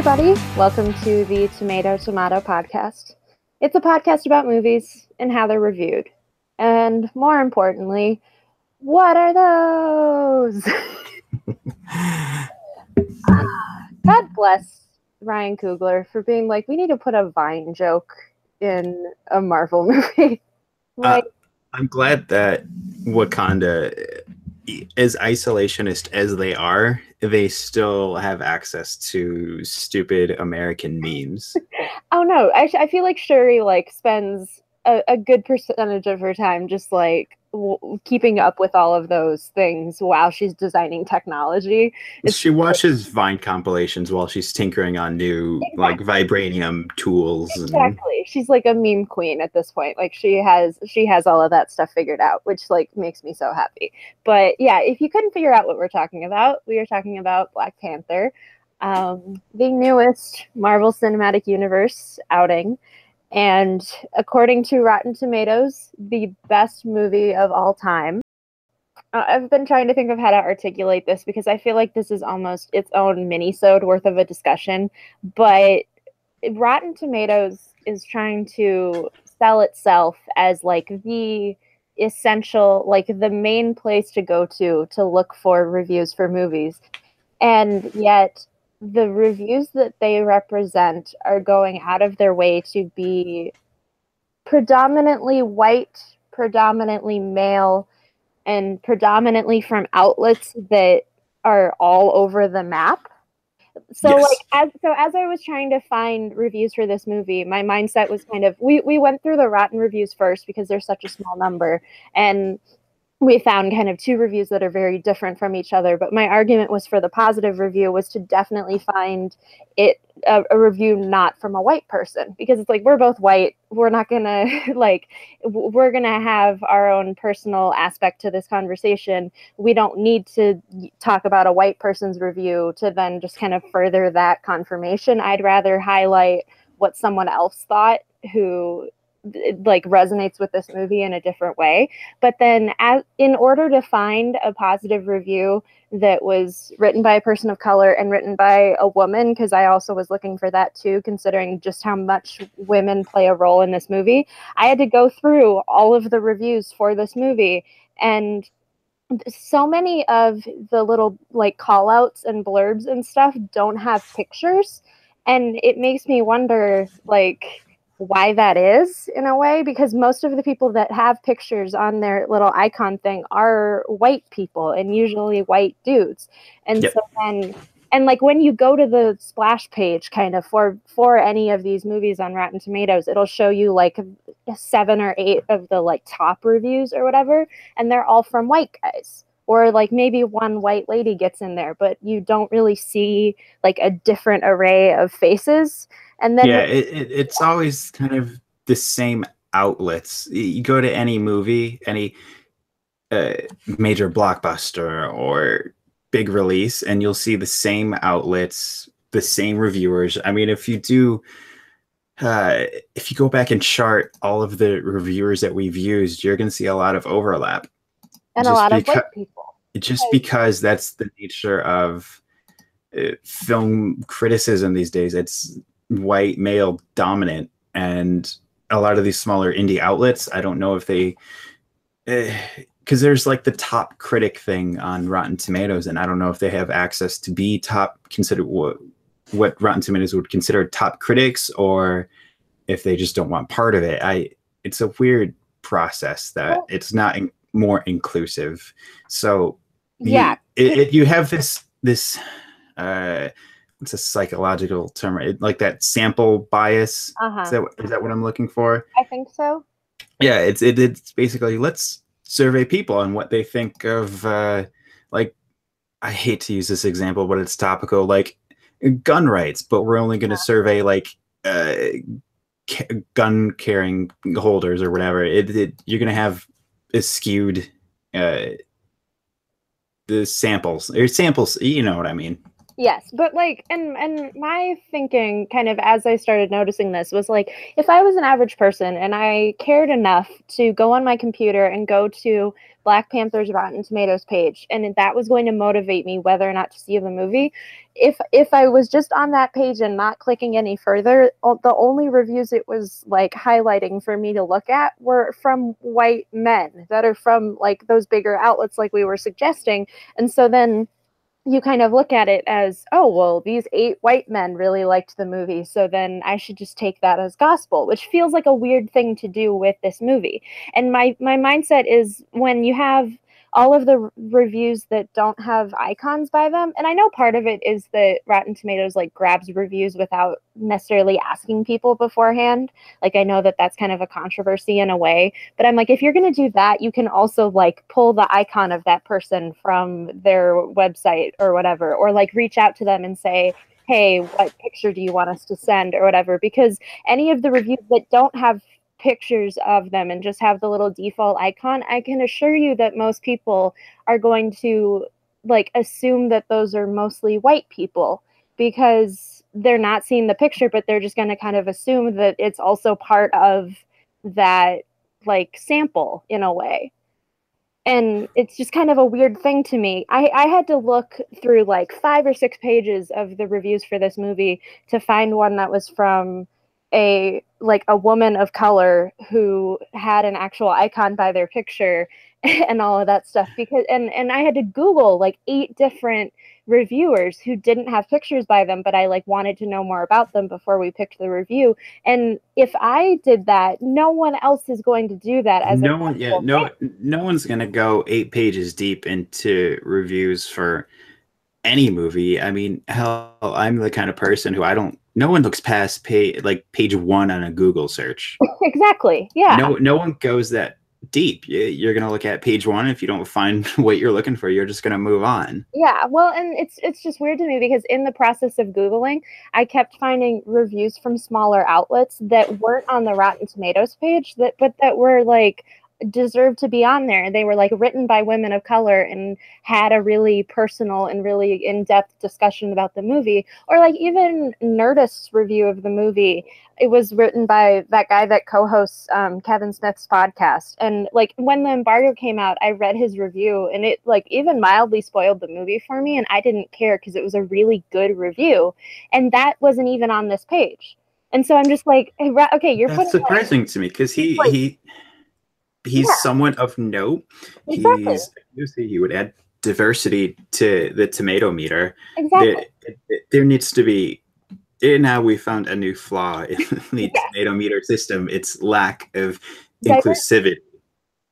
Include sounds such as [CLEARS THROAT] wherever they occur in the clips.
everybody. Welcome to the Tomato Tomato podcast. It's a podcast about movies and how they're reviewed. And more importantly, what are those? [LAUGHS] God bless Ryan Coogler for being like, we need to put a Vine joke in a Marvel [LAUGHS] movie. like, uh, I'm glad that Wakanda, as isolationist as they are, they still have access to stupid American memes. [LAUGHS] oh no, I, I feel like Shuri like spends a, a good percentage of her time just like keeping up with all of those things while she's designing technology. It's she watches Vine compilations while she's tinkering on new exactly. like vibranium tools. Exactly. And... She's like a meme queen at this point. Like she has she has all of that stuff figured out, which like makes me so happy. But yeah, if you couldn't figure out what we're talking about, we are talking about Black Panther. Um, the newest Marvel Cinematic Universe outing. And according to Rotten Tomatoes, the best movie of all time. Uh, I've been trying to think of how to articulate this because I feel like this is almost its own mini-sode worth of a discussion. But Rotten Tomatoes is trying to sell itself as like the essential, like the main place to go to to look for reviews for movies. And yet the reviews that they represent are going out of their way to be predominantly white, predominantly male, and predominantly from outlets that are all over the map. So yes. like as so as I was trying to find reviews for this movie, my mindset was kind of we we went through the rotten reviews first because there's such a small number and we found kind of two reviews that are very different from each other but my argument was for the positive review was to definitely find it a, a, review not from a white person because it's like we're both white. We're not gonna [LAUGHS] like we're gonna have our own personal aspect to this conversation. We don't need to talk about a white person's review to then just kind of further that confirmation. I'd rather highlight what someone else thought who like resonates with this movie in a different way. But then as in order to find a positive review that was written by a person of color and written by a woman because i also was looking for that too considering just how much women play a role in this movie i had to go through all of the reviews for this movie. And so many of the little like call outs and blurbs and stuff don't have pictures. And it makes me wonder like why that is in a way because most of the people that have pictures on their little icon thing are white people and usually white dudes and yep. so then and like when you go to the splash page kind of for for any of these movies on rotten tomatoes it'll show you like seven or eight of the like top reviews or whatever and they're all from white guys or like maybe one white lady gets in there but you don't really see like a different array of faces and then yeah, it, it, it's always kind of the same outlets. You go to any movie, any uh, major blockbuster or big release, and you'll see the same outlets, the same reviewers. I mean, if you do. Uh, if you go back and chart all of the reviewers that we've used, you're going to see a lot of overlap. And a lot of white people. Just because that's the nature of uh, film criticism these days. It's white male dominant and a lot of these smaller indie outlets i don't know if they because uh, there's like the top critic thing on rotten tomatoes and i don't know if they have access to be top consider what what rotten tomatoes would consider top critics or if they just don't want part of it i it's a weird process that it's not in, more inclusive so yeah you, it, it, you have this this uh it's a psychological term, right? like that sample bias. Uh-huh. Is, that, is that what I'm looking for? I think so. Yeah, it's it, it's basically let's survey people on what they think of. Uh, like, I hate to use this example, but it's topical. Like gun rights, but we're only going to yeah. survey like uh, ca- gun carrying holders or whatever. It, it you're going to have a skewed uh, the samples or samples. You know what I mean? Yes, but like and and my thinking kind of as I started noticing this was like if I was an average person and I cared enough to go on my computer and go to Black Panther's Rotten Tomatoes page and that was going to motivate me whether or not to see the movie, if if I was just on that page and not clicking any further, the only reviews it was like highlighting for me to look at were from white men that are from like those bigger outlets like we were suggesting. And so then you kind of look at it as, oh, well, these eight white men really liked the movie, so then I should just take that as gospel, which feels like a weird thing to do with this movie. And my my mindset is when you have all of the reviews that don't have icons by them. And I know part of it is that Rotten Tomatoes like grabs reviews without necessarily asking people beforehand. Like I know that that's kind of a controversy in a way, but I'm like if you're going to do that, you can also like pull the icon of that person from their website or whatever or like reach out to them and say, "Hey, what picture do you want us to send?" or whatever because any of the reviews that don't have pictures of them and just have the little default icon, I can assure you that most people are going to like assume that those are mostly white people because they're not seeing the picture, but they're just going to kind of assume that it's also part of that like sample in a way. And it's just kind of a weird thing to me. I, I had to look through like five or six pages of the reviews for this movie to find one that was from a like a woman of color who had an actual icon by their picture [LAUGHS] and all of that stuff because and and I had to google like eight different reviewers who didn't have pictures by them but I like wanted to know more about them before we picked the review. And if I did that no one else is going to do that as no one yeah no no one's going to go 8 pages deep into reviews for any movie. I mean hell I'm the kind of person who I don't no one looks past page like page one on a Google search. [LAUGHS] exactly. Yeah. No, no one goes that deep. You're going to look at page one. If you don't find [LAUGHS] what you're looking for, you're just going to move on. Yeah. Well, and it's it's just weird to me because in the process of googling, I kept finding reviews from smaller outlets that weren't on the Rotten Tomatoes page that but that were like deserved to be on there. They were like written by women of color and had a really personal and really in depth discussion about the movie. Or like even Nerdist's review of the movie, it was written by that guy that co hosts um, Kevin Smith's podcast. And like when the embargo came out, I read his review and it like even mildly spoiled the movie for me. And I didn't care because it was a really good review. And that wasn't even on this page. And so I'm just like, okay, you're That's surprising like, to me because he, like, he, he's yeah. someone of note. Exactly. He's he would add diversity to the tomato meter. Exactly. There, there needs to be now we found a new flaw in [LAUGHS] the yeah. tomato meter system. It's lack of inclusivity.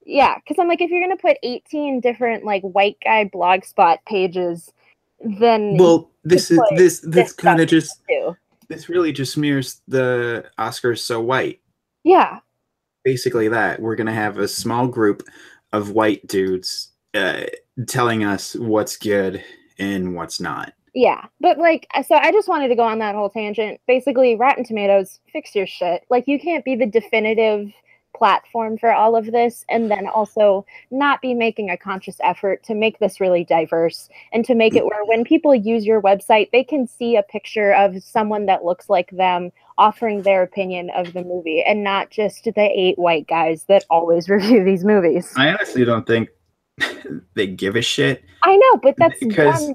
Yeah, because I'm like, if you're gonna put 18 different like white guy blog spot pages, then well, this is this this, kind of just too. this really just smears the Oscars so white. Yeah, basically that. We're gonna have a small group of white dudes uh, telling us what's good and what's not. Yeah, but like, so I just wanted to go on that whole tangent. Basically, Rotten Tomatoes, fix your shit. Like, you can't be the definitive platform for all of this and then also not be making a conscious effort to make this really diverse and to make it where when people use your website they can see a picture of someone that looks like them offering their opinion of the movie and not just the eight white guys that always [LAUGHS] review these movies i honestly don't think [LAUGHS] they give a shit i know but that's because,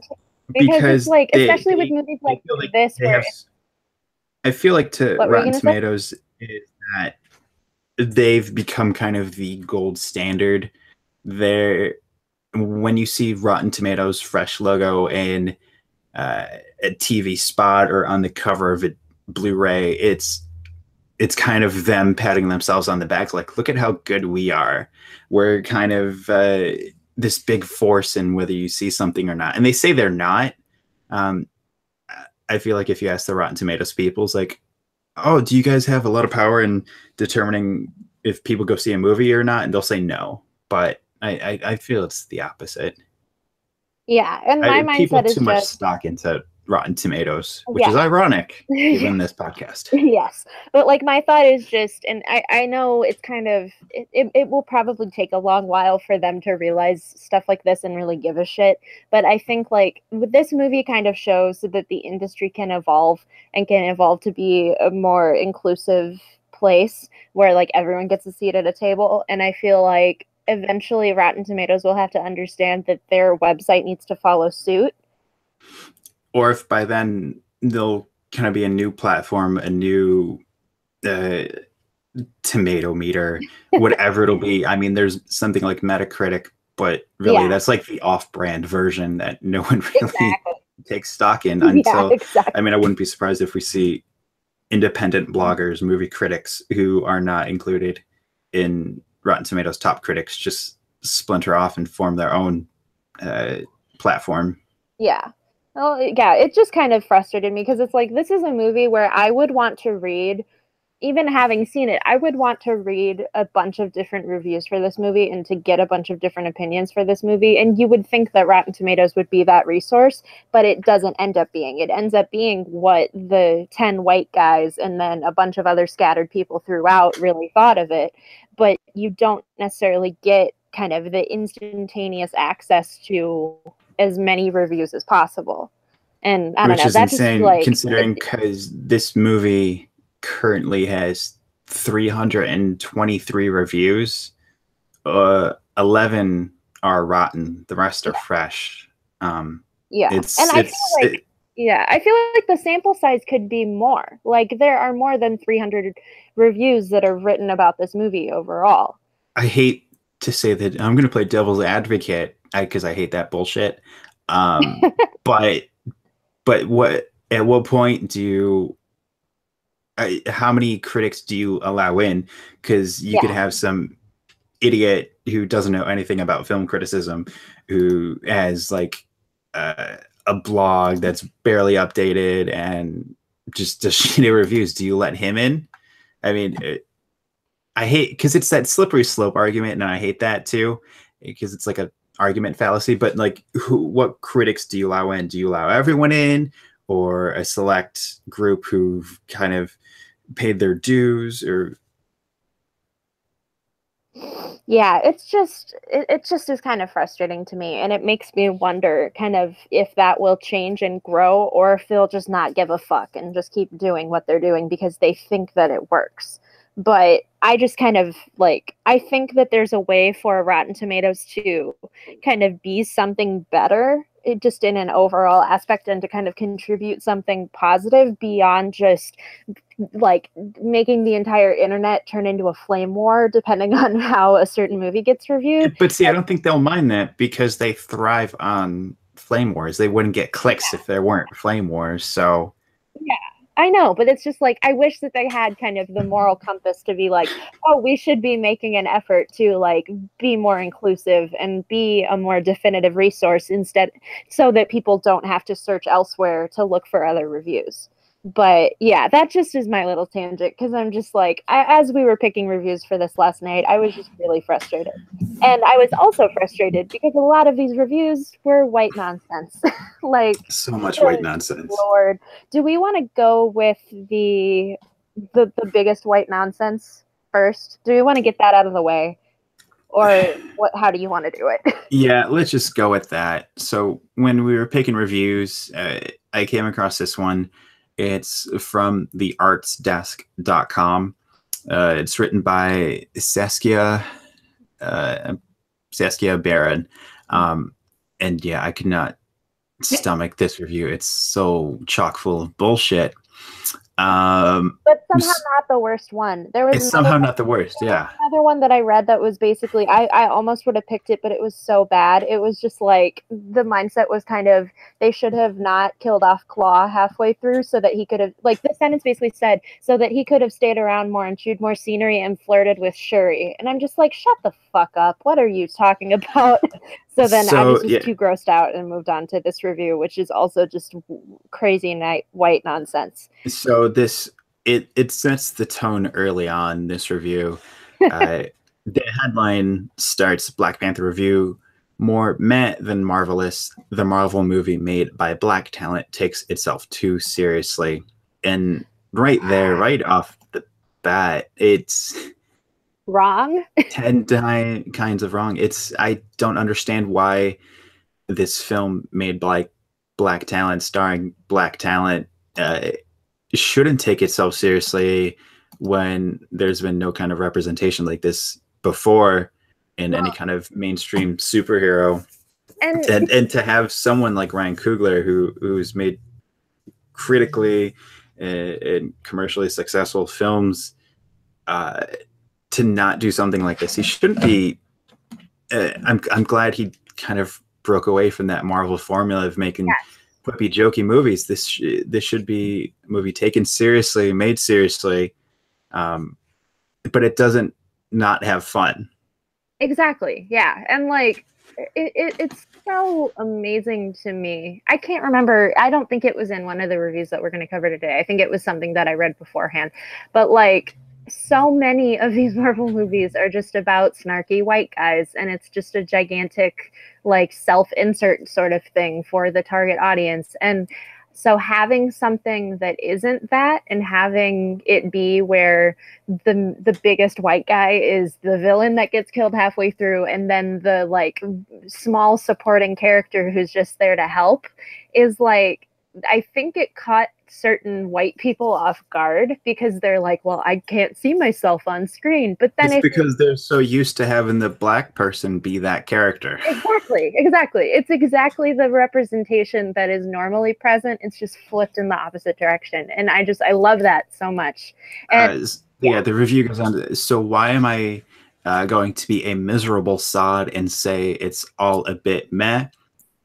because, because like they, especially they, with movies like, like this where have, i feel like to rotten tomatoes say? is that they've become kind of the gold standard. There, when you see Rotten Tomatoes fresh logo in uh, a TV spot or on the cover of a Blu-ray, it's it's kind of them patting themselves on the back, like, look at how good we are. We're kind of uh, this big force in whether you see something or not. And they say they're not. Um, I feel like if you ask the Rotten Tomatoes people, it's like, oh, do you guys have a lot of power in determining if people go see a movie or not? And they'll say no. But I, I, I feel it's the opposite. Yeah, and my I, mindset is too much stock into Rotten Tomatoes, which yeah. is ironic given [LAUGHS] this podcast. yes. But like my thought is just, and I, I know it's kind of, it, it, it, will probably take a long while for them to realize stuff like this and really give a shit. But I think like this movie kind of shows that the industry can evolve and can evolve to be a more inclusive place where like everyone gets a seat at a table. And I feel like eventually Rotten Tomatoes will have to understand that their website needs to follow suit or if by then there'll kind of be a new platform, a new uh, tomato meter, [LAUGHS] whatever it'll be. I mean, there's something like Metacritic, but really yeah. that's like the off-brand version that no one [LAUGHS] really exactly. takes stock in [LAUGHS] until. Yeah, exactly. I mean, I wouldn't be surprised if we see independent bloggers, movie critics who are not included in Rotten Tomatoes top critics just splinter off and form their own uh, platform. Yeah, Oh, well, yeah, it just kind of frustrated me because it's like this is a movie where I would want to read, even having seen it, I would want to read a bunch of different reviews for this movie and to get a bunch of different opinions for this movie. And you would think that Rotten Tomatoes would be that resource, but it doesn't end up being. It ends up being what the 10 white guys and then a bunch of other scattered people throughout really thought of it. But you don't necessarily get kind of the instantaneous access to as many reviews as possible. And I don't Which know, is that's insane like considering because this movie currently has 323 reviews. Uh, 11 are rotten. The rest are fresh. Um, yeah, it's, and I feel like it, yeah, I feel like the sample size could be more. Like there are more than 300 reviews that are written about this movie overall. I hate to say that I'm going to play devil's advocate because I, I, hate that bullshit. Um, [LAUGHS] but but what at what point do you? Uh, how many critics do you allow in? Because you yeah. could have some idiot who doesn't know anything about film criticism, who has like uh, a blog that's barely updated and just does [LAUGHS] shitty reviews. Do you let him in? I mean, it, I hate because it's that slippery slope argument, and I hate that too because it's like a argument fallacy, but like who, what critics do you allow in? Do you allow everyone in or a select group who've kind of paid their dues or yeah it's just it, it just is kind of frustrating to me and it makes me wonder kind of if that will change and grow or if they'll just not give a fuck and just keep doing what they're doing because they think that it works but I just kind of like I think that there's a way for Rotten Tomatoes to kind of be something better it just in an overall aspect and to kind of contribute something positive beyond just like making the entire internet turn into a flame war depending [LAUGHS] on how a certain movie gets reviewed. But see, I don't think they'll mind that because they thrive on flame wars. They wouldn't get clicks yeah. if there weren't flame wars. So yeah I know, but it's just like I wish that they had kind of the moral compass to be like, oh, we should be making an effort to like be more inclusive and be a more definitive resource instead so that people don't have to search elsewhere to look for other reviews but yeah, that just is my little tangent because I'm just like, I, as we were picking reviews for this last night, I was just really frustrated. And I was also frustrated because a lot of these reviews were white nonsense. [LAUGHS] like, so much white nonsense. Lord, do we want to go with the, the the biggest white nonsense first? Do we want to get that out of the way? Or [SIGHS] what? How do you want to do it? [LAUGHS] yeah, let's just go with that. So when we were picking reviews, uh, I came across this one it's from theartsdesk.com. Uh, it's written by Saskia uh, Saskia Baron. Um, and yeah, I could not stomach this review. It's so chock full of bullshit. Um, but somehow not the worst one. There was it's somehow not the worst. Yeah. [LAUGHS] Another one that I read that was basically I I almost would have picked it, but it was so bad. It was just like the mindset was kind of they should have not killed off Klaue halfway through so that he could have like the sentence basically said so that he could have stayed around more and chewed more scenery and flirted with Shuri. And I'm just like, shut the fuck up. What are you talking [LAUGHS] about? So then so, I was just yeah. too grossed out and moved on to this review, which is also just crazy night white nonsense. So this it it sets the tone early on this review. [LAUGHS] Uh, the headline starts Black Panther review more meh than marvelous. The Marvel movie made by black talent takes itself too seriously. And right there, right off the bat, it's Wrong. [LAUGHS] 10 di- kinds of wrong. It's I don't understand why this film made black black talent starring black talent uh, shouldn't take itself seriously when there's been no kind of representation like this before in any kind of mainstream superhero And and and to have someone like Ryan Coogler who who's made critically uh, and commercially successful films uh, to not do something like this he shouldn't be uh, I'm I'm glad he kind of broke away from that Marvel formula of making Yes. quippy jokey movies this sh- this should be a movie taken seriously made seriously um, but it doesn't not have fun Exactly. Yeah. And like it, it, it's so amazing to me. I can't remember. I don't think it was in one of the reviews that we're going to cover today. I think it was something that I read beforehand. But like so many of these [LAUGHS] Marvel movies are just about snarky white guys and it's just a gigantic like self-insert sort of thing for the target audience. And so having something that isn't that and having it be where the the biggest white guy is the villain that gets killed halfway through and then the like small supporting character who's just there to help is like I think it caught certain white people off guard because they're like, well, I can't see myself on screen. But then it's because they're so used to having the black person be that character. Exactly exactly. It's exactly the representation that is normally present. It's just flipped in the opposite direction. And i just i love that so much. And Uh, s- yeah. the review goes on to so why am i uh, going to be a miserable sod and say it's all a bit meh?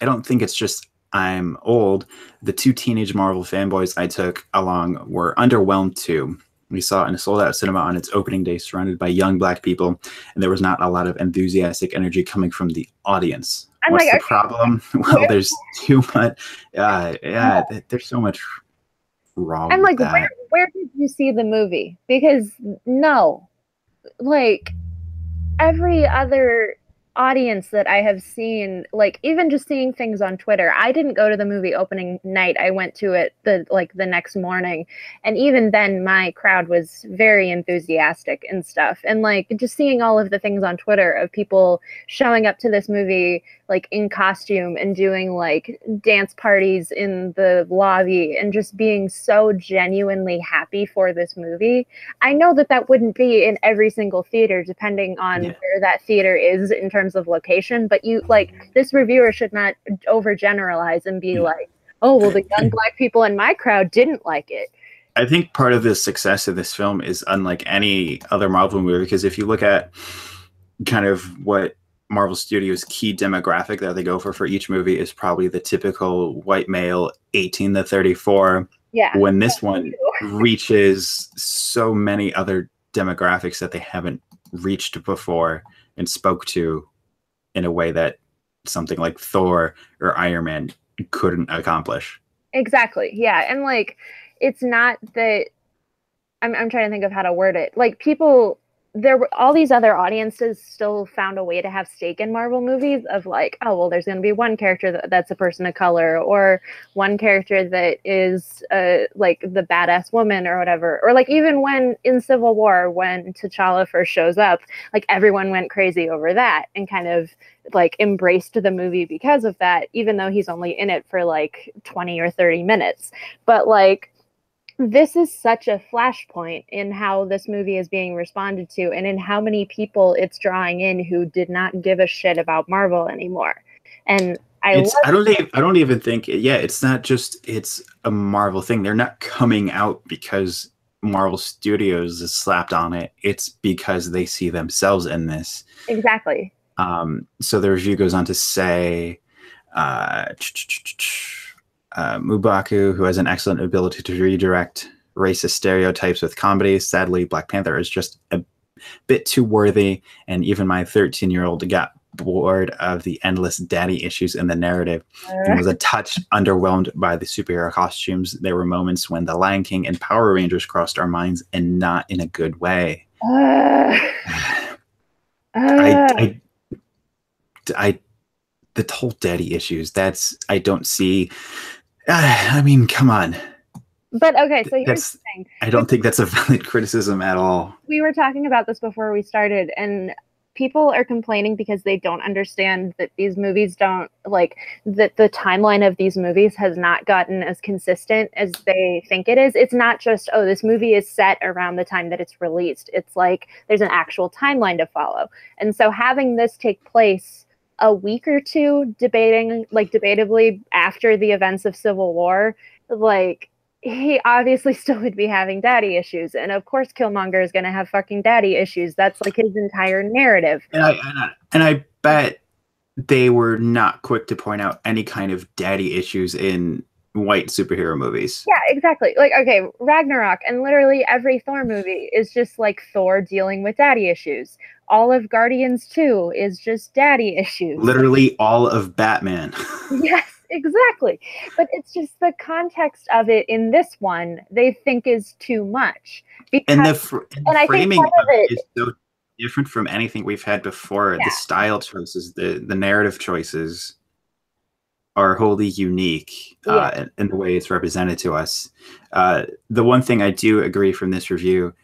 I don't think it's just i'm old the two teenage marvel fanboys i took along were underwhelmed too. We saw it in a sold out cinema on its opening day surrounded by young black people and there was not a lot of enthusiastic energy coming from the audience. I'm what's like, the okay, problem? [LAUGHS] Well there's too much uh, yeah th- there's so much wrong i'm with like where, where did you see the movie? Because no. Like every other audience that I have seen, like even just seeing things on Twitter, I didn't go to the movie opening night. I went to it the like the next morning. And even then my crowd was very enthusiastic and stuff. And like just seeing all of the things on Twitter of people showing up to this movie like in costume and doing like dance parties in the lobby and just being so genuinely happy for this movie. I know that that wouldn't be in every single theater depending on Yeah. where that theater is in terms of location, but you like this reviewer should not overgeneralize and be Yeah. like, "Oh, well the young black people in my crowd didn't like it." I think part of the success of this film is unlike any other Marvel movie because if you look at kind of what Marvel Studios' key demographic that they go for for each movie is probably the typical white male 18 to 34. Yeah. When this one [LAUGHS] reaches so many other demographics that they haven't reached before and spoke to in a way that something like Thor or Iron Man couldn't accomplish. Exactly. Yeah. And like it's not that I'm I'm trying to think of how to word it. Like people there were all these other audiences still found a way to have stake in Marvel movies of like, oh well, there's going to be one character that, that's a person of color, or one character that is uh, like the badass woman or whatever, or like even when in Civil War when T'Challa first shows up, like everyone went crazy over that and kind of like embraced the movie because of that, even though he's only in it for like 20 or 30 minutes. But like this is such a flashpoint in how this movie is being responded to and in how many people it's drawing in who did not give a shit about Marvel anymore. And I I don't even I don't even think yeah it's not just it's a Marvel thing they're not coming out because Marvel Studios is slapped on it it's because they see themselves in this exactly. um, so the review goes on to say uh, uh, M'Baku who has an excellent ability to redirect racist stereotypes with comedy sadly Black Panther is just a bit too worthy and even my 13 year old got bored of the endless daddy issues in the narrative and was a touch underwhelmed by the superhero costumes. There were moments when The Lion King and Power Rangers crossed our minds and not in a good way. Uh, [SIGHS] I, uh, I, I the whole daddy issues. That's I don't see. Uh, [SIGHS] I mean, come on. But okay, so here's That's- the thing. I don't think that's a valid [LAUGHS] criticism at all. we were talking about this before we started and people are complaining because they don't understand that these movies don't like that the timeline of these movies has not gotten as consistent as they think it is it's not just oh this movie is set around the time that it's released it's like there's an actual timeline to follow and so having this take place a week or two debating like debatably after the events of civil war like he obviously [LAUGHS] still would be having daddy issues and of course killmonger is going to have fucking daddy issues. That's like his entire narrative. And I, and I and I bet they were not quick to point out any kind of daddy issues in white superhero movies. yeah exactly like okay ragnarok and literally every thor movie is just like thor dealing with daddy issues all of guardians 2 is just daddy [LAUGHS] issues Literally all of Batman. [LAUGHS] yes exactly but it's just the context of it in this one they think is too much because and the, fr- and And I the think framing of it- is so different from anything we've had before. Yeah. The style choices, the the narrative choices are wholly unique uh, in, in the way it's represented to us. Uh, the one thing I do agree from this review,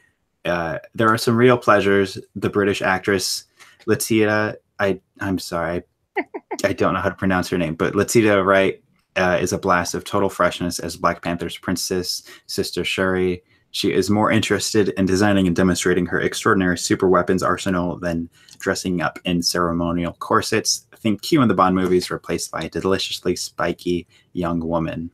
uh, there are some real pleasures. The British actress Latita, I I'm sorry, I, I don't know how to pronounce her name, but Latita Wright uh, is a blast of total freshness as Black Panther's princess, Sister Shuri. She is more interested in designing and demonstrating her extraordinary super weapons arsenal than dressing up in ceremonial corsets. I think Q in the Bond movies replaced by a deliciously spiky young woman.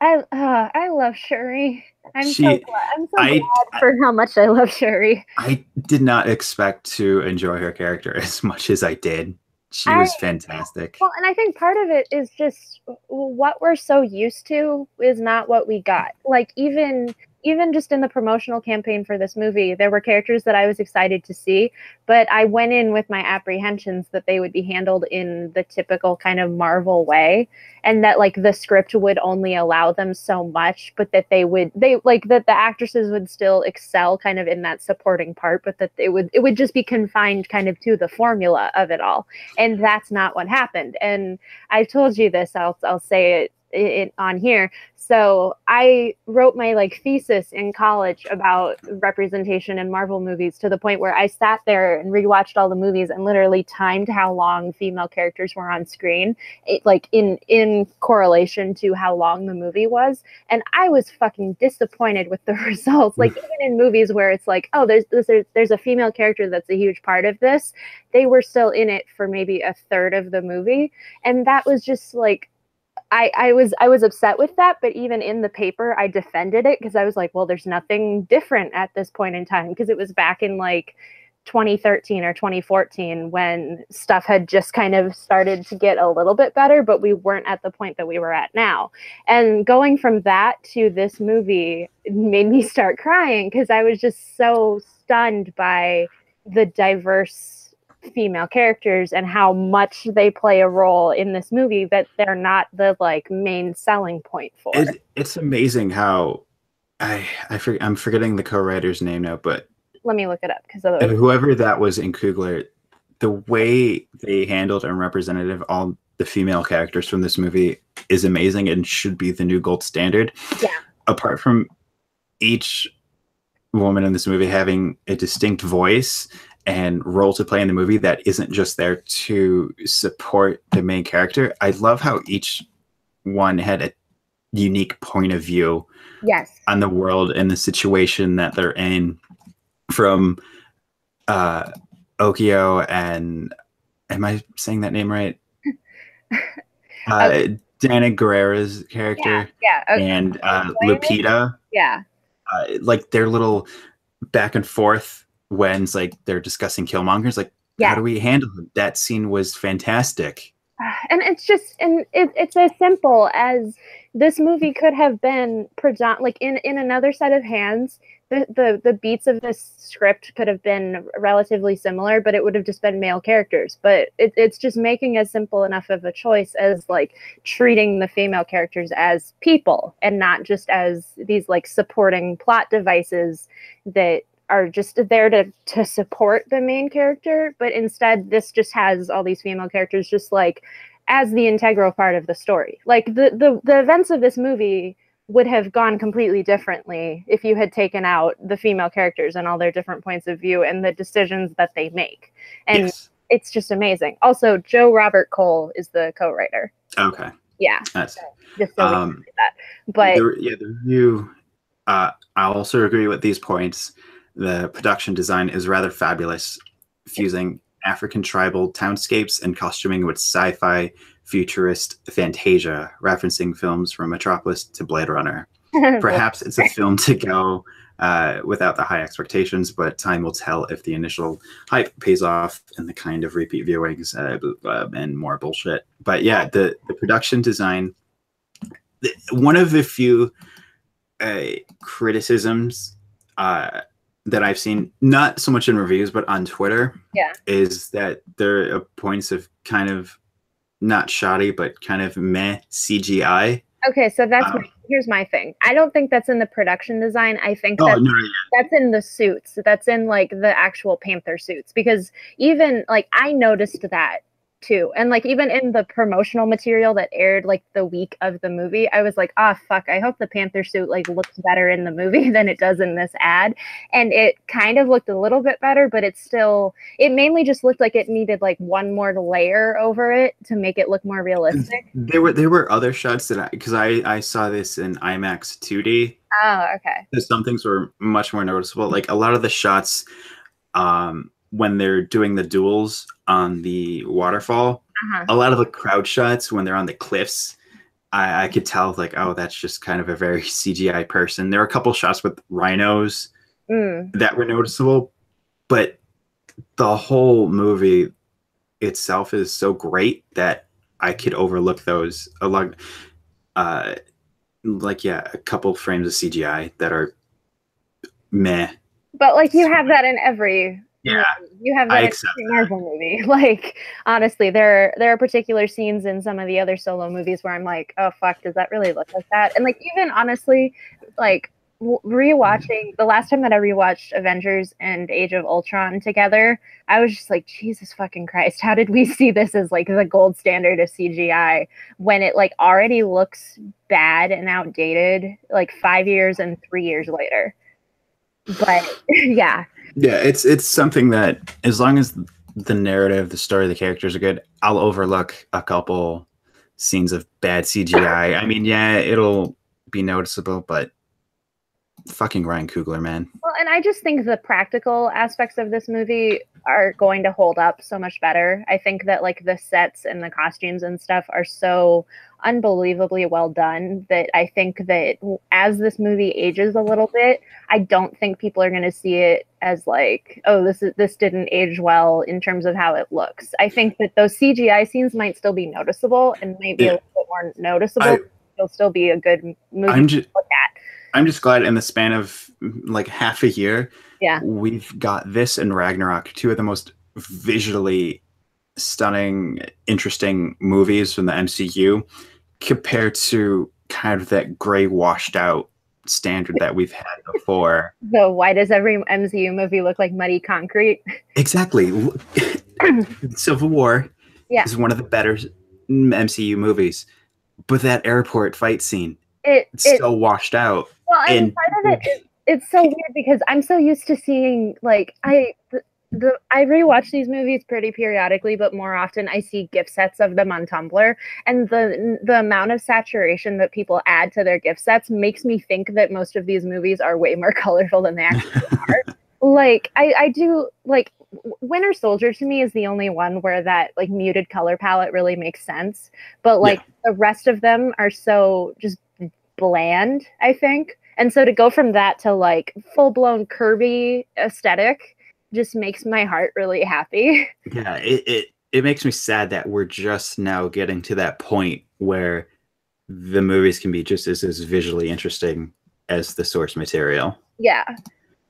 I uh, I love Shuri. I'm so She- glad. I'm so I- glad for how much I love Shuri. I did not expect to enjoy her character [LAUGHS] as much as I did. She was fantastic. Well, and I think part of it is just what we're so used to is not what we got. Like even even just in the promotional campaign for this movie, there were characters that I was excited to see, but I went in with my apprehensions that they would be handled in the typical kind of Marvel way and that like the script would only allow them so much, but that they would they like that the actresses would still excel kind of in that supporting part, but that it would it would just be confined kind of to the formula of it all. And that's not what happened. And i've told you this i'll, I'll say it, it on here. So i wrote my like thesis in college about representation in marvel movies to the point where i sat there and rewatched all the movies and literally timed how long female characters were on screen it, like in in correlation to how long the movie was. And i was fucking disappointed with the [LAUGHS] results. Like even in movies where it's like oh there's there's there's a female character that's a huge part of this they were still in it for maybe a third of the movie. And that was just like I, I was I was upset with that, but even in the paper, I defended it because I was like, well, there's nothing different at this point in time because it was back in like 2013 or 2014 when stuff had just kind of started to get a little bit better, but we weren't at the point that we were at now. And going from that to this movie made me [LAUGHS] start crying because I was just so stunned by the diverse female characters and how much they play a role in this movie that they're not the like main selling point for. It, it's amazing how I I for, I'm forgetting the co-writer's name now, but Let me look it up because whoever that was in Coogler, the way they handled and represented all the female characters from this movie is amazing and should be the new gold standard. Yeah. Apart from each woman in this movie having a distinct voice and role to play in the movie that isn't just there to support the main character, I love how each one had a unique point of view yes, on the world and the situation that they're in from uh Okio and am I saying that name right? [LAUGHS] Uh Danai Gurira's character yeah, okay, and uh Lupita. yeah, Uh, like their little back and forth when it's like they're discussing Killmongers, like yeah. how do we handle it? That scene was fantastic. [SIGHS] and it's just and it, it's as simple as this movie could have been predom- like in in another set of hands the, the the beats of this script could have been relatively similar but it would have just been male characters but it, it's just making as simple enough of a choice as like treating the female characters as people and not just as these like supporting plot devices that are just there to to support the main character but instead this just has all these female characters just like as the integral part of the story like the the, the events of this movie would have gone completely differently if you had taken out the female characters and all their different points of view and the decisions that they make and yes. it's just amazing also joe robert cole is the co-writer Okay. yeah That's just so we can um that but the, yeah, the review. Uh, I also agree with these points. The production design is rather fabulous, fusing African tribal townscapes and costuming with sci-fi futurist fantasia, referencing films from Metropolis to Blade Runner. [LAUGHS] Perhaps it's a film to go uh, without the high expectations, but time will tell if the initial hype pays off in the kind of repeat viewings uh, and more bullshit. But yeah, the the production design, the, one of the few uh, criticisms uh, that I've seen, not so much in reviews, but on Twitter, Yeah. is that there are points of kind of not shoddy, but kind of meh CGI. okay so that's Um, my, here's my thing. I don't think that's in the production design. I think Oh that's no, no, that's in the suits. That's in like the actual panther suits. Because even like i noticed that too and like even in the promotional material that aired like the week of the movie i was like ah fuck i hope the panther suit like looks better in the movie [LAUGHS] than it does in this ad and it kind of looked a little bit better but it's still it mainly just looked like it needed like one more layer over it to make it look more realistic There were there were other shots that I because I I saw this in IMAX 2D. oh okay So Some things were much more noticeable. Like a lot of the shots, um, when they're doing the duels on the waterfall, uh-huh. a lot of the crowd shots when they're on the cliffs, I, I could tell like, oh, that's just kind of a very [LAUGHS] CGI person. There were a couple shots with rhinos Mm. that were noticeable, but the whole movie itself is so great that I could overlook those along. Uh, like yeah, a couple frames of CGI that are meh. but like you have that in every Yeah, you have that in Marvel movie. [LAUGHS] Like honestly, there there are particular scenes in some of the other solo movies where I'm like, oh fuck, does that really look like that? And like even honestly, like rewatching the last time that I rewatched Avengers and Age of Ultron together, I was just like, Jesus fucking Christ, how did we [LAUGHS] see this as like the gold standard of CGI when it like already looks bad and outdated like five years and three years later? But [LAUGHS] yeah, yeah. It's it's something that as long as the narrative, the story, the characters are good, I'll overlook a couple scenes of bad CGI. I mean, yeah, it'll be noticeable, but fucking Ryan Coogler, man. Well, and I just think the practical aspects of this movie are going to hold up so much better. I think that like the sets and the costumes and stuff are so unbelievably well done that I think that as this movie ages a little bit, I don't think people are going to see it as like, oh, this is this didn't age well in terms of how it looks. I think that those CGI scenes might still be noticeable and maybe Yeah. a little bit more noticeable. I- It'll still be a good movie I'm to just look at. I'm just glad in the span of like half a year, Yeah. we've got this and Ragnarok, two of the most visually stunning, interesting movies from the MCU, compared to kind of that gray, washed out standard that we've had before. So why does every MCU movie look like muddy concrete? Exactly. [CLEARS THROAT] Civil War Yeah. is one of the better MCU movies, but that airport fight scene, It, it's it so washed out. Well, and and- part of it, is, it's so weird because I'm so used to seeing like I the, the I rewatch these movies pretty periodically, but more often I see gif sets of them on Tumblr, and the the amount of saturation that people add to their gif sets makes me think that most of these movies are way more [LAUGHS] colorful than they actually [LAUGHS] are. Like I I do like Winter Soldier to me is the only one where that like muted color palette really makes sense, but like the rest of them are so just bland, I think. And so to go from that to like full blown Kirby aesthetic just makes my heart really happy. [LAUGHS] Yeah, it, it it makes me sad that we're just now getting to that point where the movies can be just as, as visually interesting as the source material. yeah.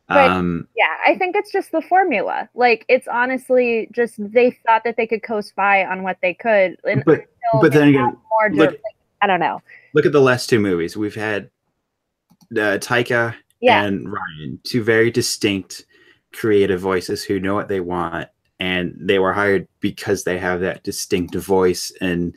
But- Um, Yeah. I think it's just the formula. Like it's honestly just they thought that they could coast by on what they could. And but but then again, more look- like, I don't know. look at the last two movies. We've had uh, Taika Yeah. and Ryan, two very distinct creative voices who know what they want and they were hired because they have that distinct voice and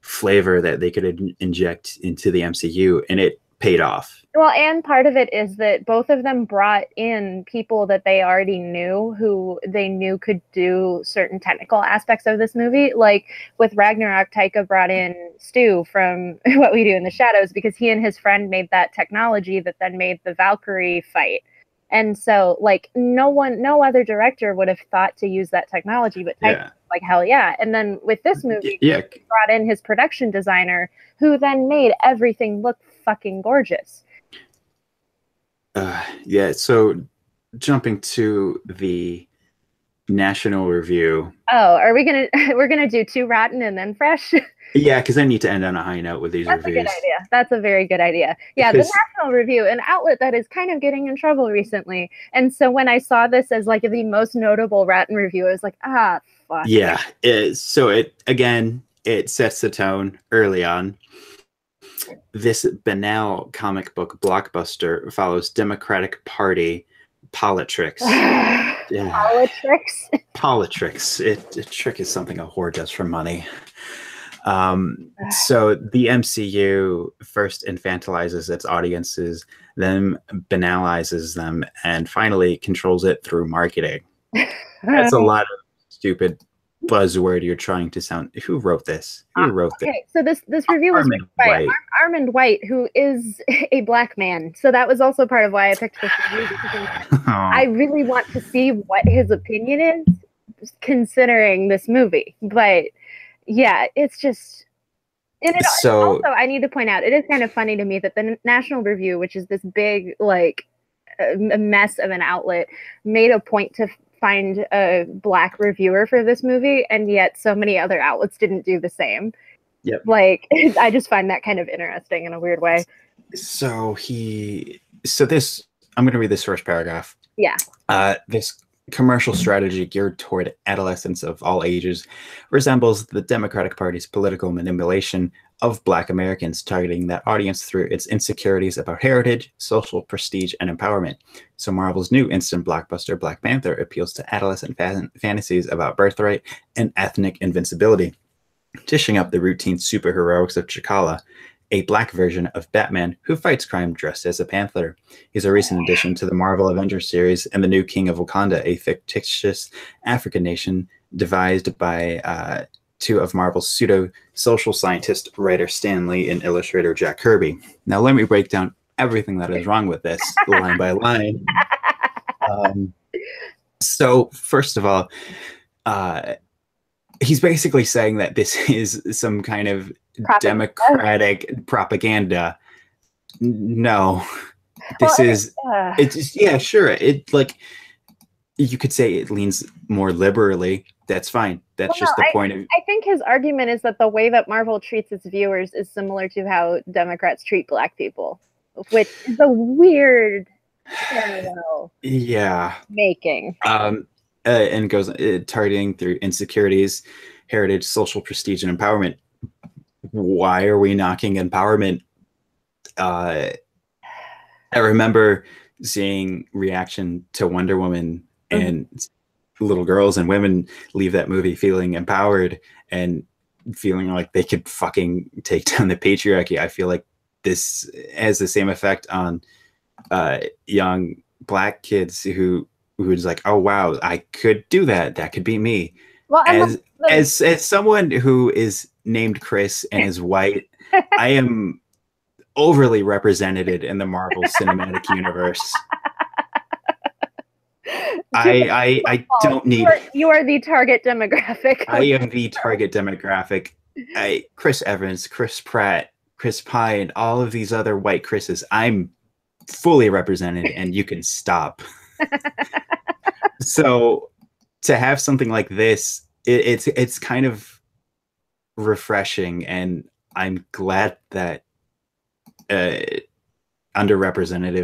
flavor that they could in- inject into the MCU and it paid off. Well, and part of it is that both of them brought in people that they already knew who they knew could do certain technical aspects of this movie. Like with Ragnarok, Taika brought in Stu from [LAUGHS] What We Do in the Shadows because he and his friend made that technology that then made the Valkyrie fight. And so, like, no one, no other director would have thought to use that technology, but Taika Yeah. like hell yeah. And then with this movie, Yeah. he brought in his production designer, who then made everything look fucking gorgeous. Uh, yeah. So jumping to the national review. Oh, are we gonna [LAUGHS] we're gonna do two rotten and then fresh? [LAUGHS] Yeah, because I need to end on a high note with these That's a reviews. good idea. That's a very good idea. Yeah, the National Review, an outlet that is kind of getting in trouble recently. And so when I saw this as like the most notable rotten review, I was like, ah, fuck. Yeah. It, so it again, it sets the tone early on. This banal comic book blockbuster follows Democratic Party politics. [SIGHS] Yeah. Politics. [LAUGHS] Politics. It, a trick is something a whore does for money. Um, [SIGHS] so the MCU first infantilizes its audiences, then banalizes them, and finally controls it through marketing. [LAUGHS] That's a lot of stupid buzzword you're trying to sound. Who wrote this? Who Ah, wrote this? Okay, so this this review was by White. Ar- Armond White, who is [LAUGHS] a black man. So that was also part of why I picked this review because [LAUGHS] I really want to see what his opinion is, considering this movie. But yeah, it's just. And it, So- also, I need to point out, it is kind of funny to me that the National Review, which is this big, like, a mess of an outlet, made a point to find a black reviewer for this movie, and yet so many other outlets didn't do the same. Yep. Like, [LAUGHS] I just find that kind of interesting in a weird way. so he so this i'm going to read this first paragraph Yeah. uh, this commercial strategy geared toward adolescents of all ages resembles the democratic party's political manipulation of black americans targeting that audience through its insecurities about heritage social prestige and empowerment so marvel's new instant blockbuster black panther appeals to adolescent fan- fantasies about birthright and ethnic invincibility dishing up the routine superheroics of T'Challa, a black version of Batman who fights crime dressed as a panther. He's a recent addition to the Marvel Avengers series and the new King of Wakanda, a fictitious African nation devised by uh, two of Marvel's pseudo social scientist writer Stan Lee and illustrator Jack Kirby. Now, let me break down everything that is wrong with this [LAUGHS] line by line. Um, so, first of all, uh, he's basically saying that this [LAUGHS] is some kind of Propaganda. democratic propaganda. No, this Well, is Uh, it's yeah, sure. It like you could say it leans more liberally. That's fine. That's Well, just the point of I think his argument is that the way that Marvel treats its viewers is similar to how Democrats treat black people, which is a weird parallel yeah. making. Um, uh, and goes uh, targeting through insecurities, heritage, social prestige, and empowerment. Why are we knocking empowerment? Uh, I remember seeing reaction to Wonder Woman and little girls and women leave that movie feeling empowered and feeling like they could fucking take [LAUGHS] down the patriarchy. I feel like this has the same effect on uh, young black kids who who's like, oh wow, I could do that. That could be me. Well, As the- as as someone who is named Chris and is white, [LAUGHS] I am overly represented in the Marvel Cinematic Universe. I I I don't you need. are, you are the target demographic. I am the target demographic. I Chris Evans, Chris Pratt, Chris Pine, and all of these other white Chris's. I'm fully represented, [LAUGHS] and you can stop. so to have something like this, it, it's it's kind of refreshing, and I'm glad that uh, underrepresented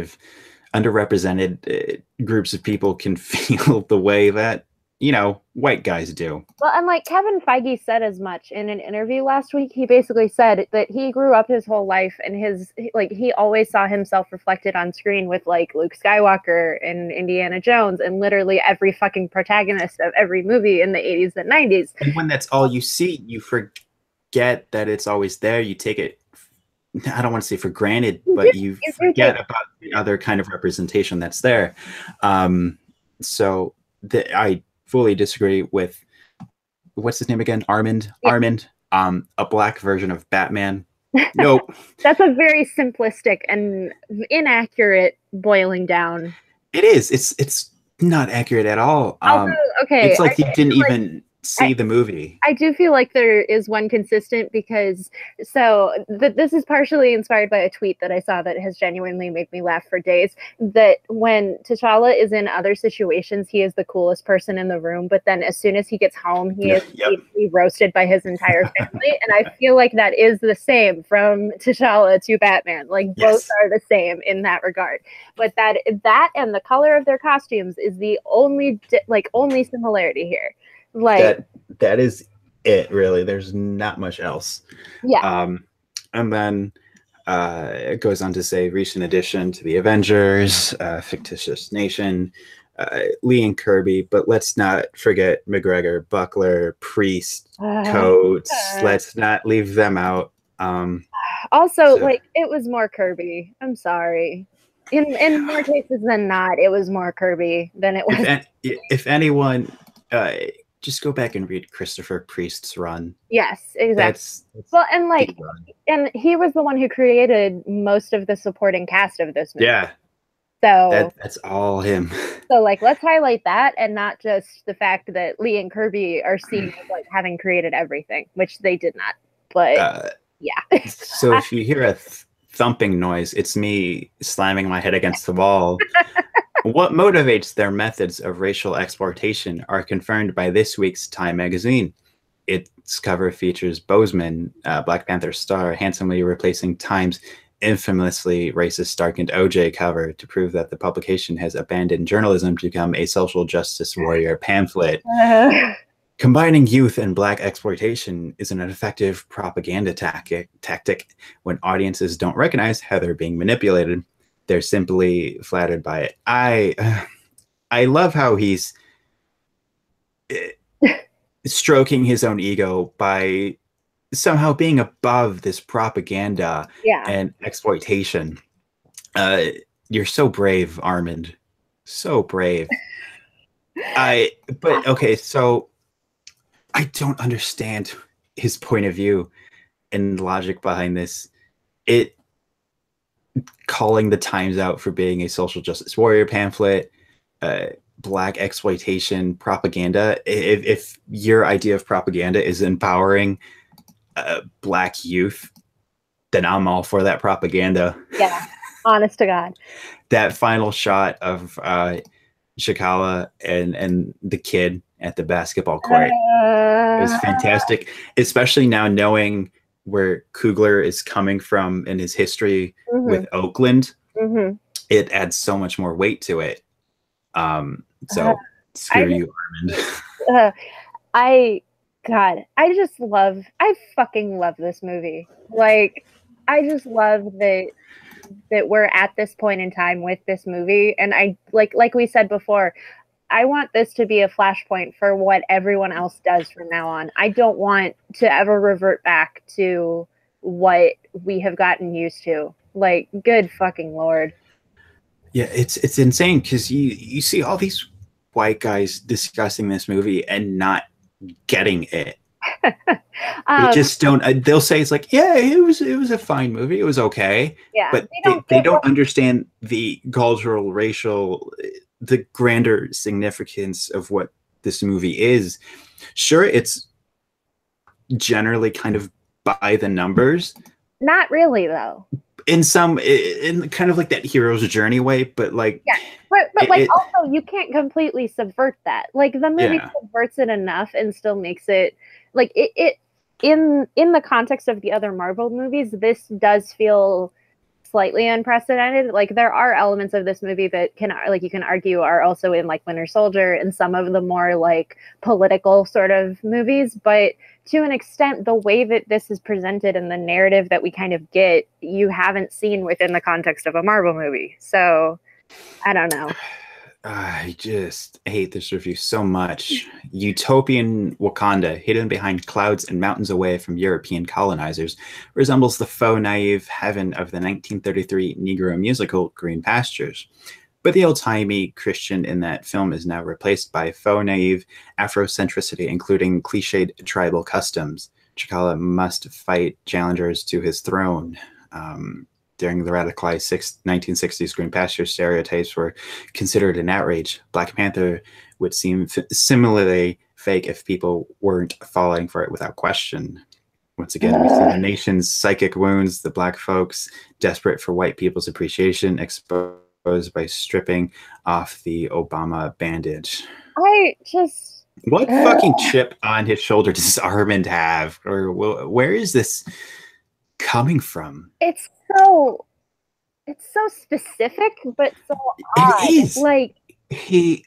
underrepresented uh, groups of people can [LAUGHS] feel the way that you know white guys do. Well, and like Kevin Feige said as much in an interview last week, he basically said that he grew up his whole life and his like he always saw himself reflected on screen with like Luke Skywalker and Indiana Jones and literally every fucking protagonist of every movie in the 80s and 90s. And when that's all you see, you forget that it's always there. You take it I don't want to say for granted, but you forget about the other kind of representation that's there. Um, so the, I fully disagree with what's his name again? Armond. Yeah. Armond. Um, a black version of Batman. [LAUGHS] Nope. That's a very simplistic and inaccurate boiling down. It is. It's it's not accurate at all. Um, okay. It's like I, he didn't like, even see I, the movie. I do feel like there is one consistent because so th- this is partially inspired by a tweet that I saw that has genuinely made me laugh for days. That when T'Challa is in other situations, he is the coolest person in the room, but then as soon as he gets home, he is yep. roasted by his entire family. and I feel like that is the same from T'Challa to Batman. Like yes. both are the same in that regard. But that that and the color of their costumes is the only di- like only similarity here. Like that that is it really. There's not much else. Yeah. Um and then uh, it goes on to say recent addition to the Avengers, uh, fictitious nation, uh, Lee and Kirby, but let's not forget McGregor, Buckler, Priest, [SIGHS] Coates. Let's not leave them out. Um, also, so. like it was more Kirby. I'm sorry. In in more cases than not, it was more Kirby than it was. If, if anyone, uh, just go back and read Christopher Priest's run. Yes, exactly. That's, that's well, and like, and he was the one who created most of the supporting cast of this movie. Yeah. So that, that's all him. [LAUGHS] So like, let's highlight that, and not just the fact that Lee and Kirby are seen as like having created everything, which they did not. But uh, yeah. [LAUGHS] so if you hear a th- thumping noise, it's me slamming my head against the wall. [LAUGHS] what motivates their methods of racial exploitation are confirmed by this week's Time magazine. Its cover features Boseman, uh, Black Panther star, handsomely replacing Time's infamously racist darkened OJ cover to prove that the publication has abandoned journalism to become a social justice warrior pamphlet. [LAUGHS] Combining youth and black exploitation is an effective propaganda tactic, tactic when audiences don't recognize how they're being manipulated they're simply flattered by it. I [SIGHS] I love how he's eh, [LAUGHS] stroking his own ego by somehow being above this propaganda yeah. and exploitation. Uh, you're so brave, Armond. So brave. [LAUGHS] I but okay, so I don't understand his point of view and logic behind this. It calling the Times out for being a social justice warrior pamphlet, uh, black exploitation propaganda. If, if, your idea of propaganda is empowering uh, black youth, then I'm all for that propaganda. Yeah, honest to God. that final shot of uh, T'Challa and and the kid at the basketball court uh, is fantastic, especially now knowing where Coogler is coming from in his history mm-hmm. with Oakland, mm-hmm. it adds so much more weight to it. Um, so uh, screw I, you, Armond. [LAUGHS] uh, I God, I just love, I fucking love this movie. Like, I just love that that we're at this point in time with this movie, and I like, like we said before, I want this to be a flashpoint for what everyone else does from now on. I don't want to ever revert back to what we have gotten used to. Like, good fucking lord. Yeah, it's it's insane because you you see all these white guys discussing this movie and not getting it. [LAUGHS] um, they just don't. Uh, they'll say it's like, yeah, it was it was a fine movie. It was okay. Yeah, but they don't, they, they don't understand the cultural, racial the grander significance of what this movie is. Sure, it's generally kind of by the numbers. Not really, though. In some, in kind of like that hero's journey way, but like, yeah, but, but like it, also you can't completely subvert that. Like the movie yeah. subverts it enough and still makes it like it, it in in the context of the other Marvel movies. This does feel slightly unprecedented. Like there are elements of this movie that can like you can argue are also in like Winter Soldier and some of the more like political sort of movies, but to an extent the way that this is presented and the narrative that we kind of get, you haven't seen within the context of a Marvel movie. So I don't know. I just hate this review so much. Utopian Wakanda, hidden behind clouds and mountains away from European colonizers, resembles the faux naive heaven of the 1933 Negro musical Green Pastures. But the old timey Christian in that film is now replaced by faux naive Afrocentricity, including cliched tribal customs. T'Challa must fight challengers to his throne. Um, during the radicalized six, 1960s Green Pasture stereotypes were considered an outrage. Black Panther would seem f- similarly fake if people weren't falling for it without question. Once again, we see the nation's psychic wounds, the black folks desperate for white people's appreciation, exposed by stripping off the Obama bandage. I just. What fucking chip on his shoulder does [LAUGHS] Armand have? Or where is this coming from? It's so it's so specific but so odd. It is. Like he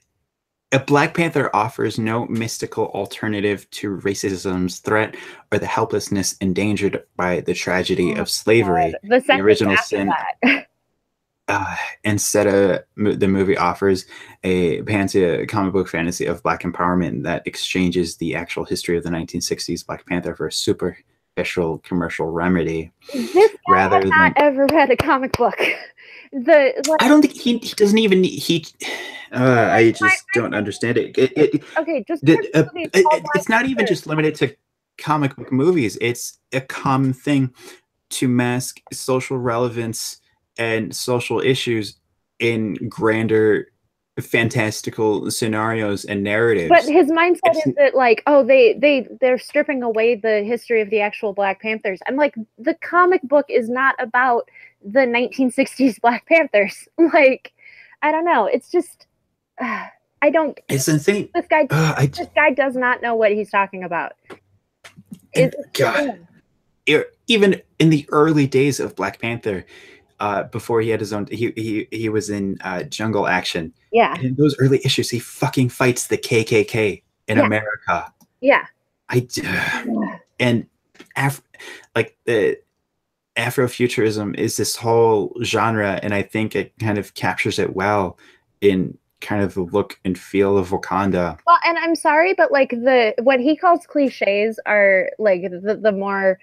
a Black Panther offers no mystical alternative to racism's threat or the helplessness endangered by the tragedy oh of slavery. The, the, original sin. [LAUGHS] Uh, instead of the movie offers a pantheon comic book fantasy of black empowerment that exchanges the actual history of the 1960s Black Panther for a super official commercial remedy. This rather than not ever read a comic book. [LAUGHS] The like, I don't think he, he doesn't even he. Uh, I just don't understand it. it, it okay, just the, uh, it, it's not even just limited to comic book movies. It's a common thing to mask social relevance and social issues in grander fantastical scenarios and narratives. But his mindset it's, is that like, oh, they they they're stripping away the history of the actual Black Panthers. I'm like, the comic book is not about the 1960s Black Panthers. [LAUGHS] Like, I don't know. It's just uh, [SIGHS] I don't. It's insane. This guy, uh, I, this guy does not know what he's talking about. It's, God, even in the early days of Black Panther, uh, before he had his own. He he he was in uh, Jungle Action. Yeah. And in those early issues, he fucking fights the KKK in yeah. America. Yeah. I uh, [SIGHS] and Af- like the Afrofuturism is this whole genre, and I think it kind of captures it well in kind of the look and feel of Wakanda. Well, and I'm sorry, but like the what he calls cliches are like the, the more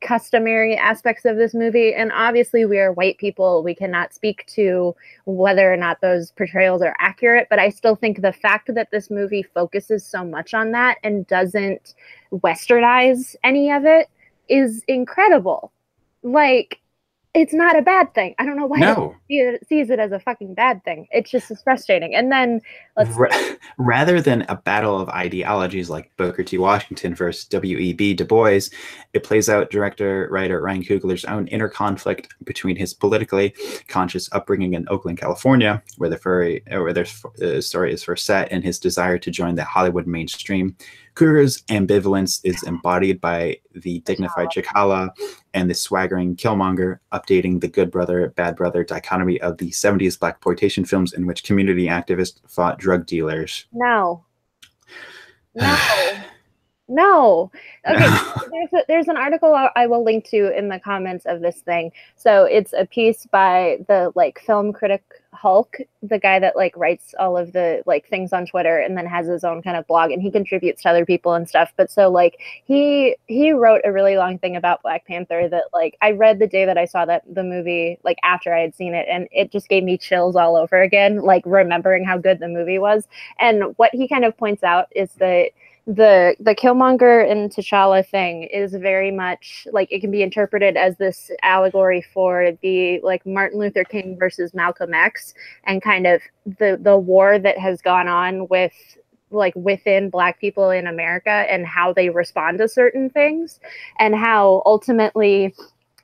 customary aspects of this movie. And obviously we are white people. We cannot speak to whether or not those portrayals are accurate. But i still think the fact that this movie focuses so much on that and doesn't westernize any of it is incredible. Like it's not a bad thing. I don't know why no. he sees it as a fucking bad thing. It's just as frustrating. And then let's rather than a battle of ideologies like Booker T. Washington versus W.E.B. Du Bois, it plays out director writer Ryan Coogler's own inner conflict between his politically conscious upbringing in Oakland, California, where the furry, where their uh, story is first set, and his desire to join the Hollywood mainstream Coogler's ambivalence is embodied by the dignified T'Challa and the swaggering Killmonger, updating the good brother, bad brother dichotomy of the 70s black exploitation films in which community activists fought drug dealers. No. [SIGHS] No. No. Okay. [LAUGHS] there's a, there's an article I will link to in the comments of this thing. So it's a piece by the like film critic Hulk, the guy that like writes all of the like things on Twitter and then has his own kind of blog and he contributes to other people and stuff. But so like he he wrote a really long thing about Black Panther that like I read the day that I saw that the movie like after I had seen it and it just gave me chills all over again, like remembering how good the movie was. And what he kind of points out is that the the Killmonger and T'Challa thing is very much like it can be interpreted as this allegory for the like Martin Luther King versus Malcolm X and kind of the the war that has gone on with like within black people in America and how they respond to certain things and how ultimately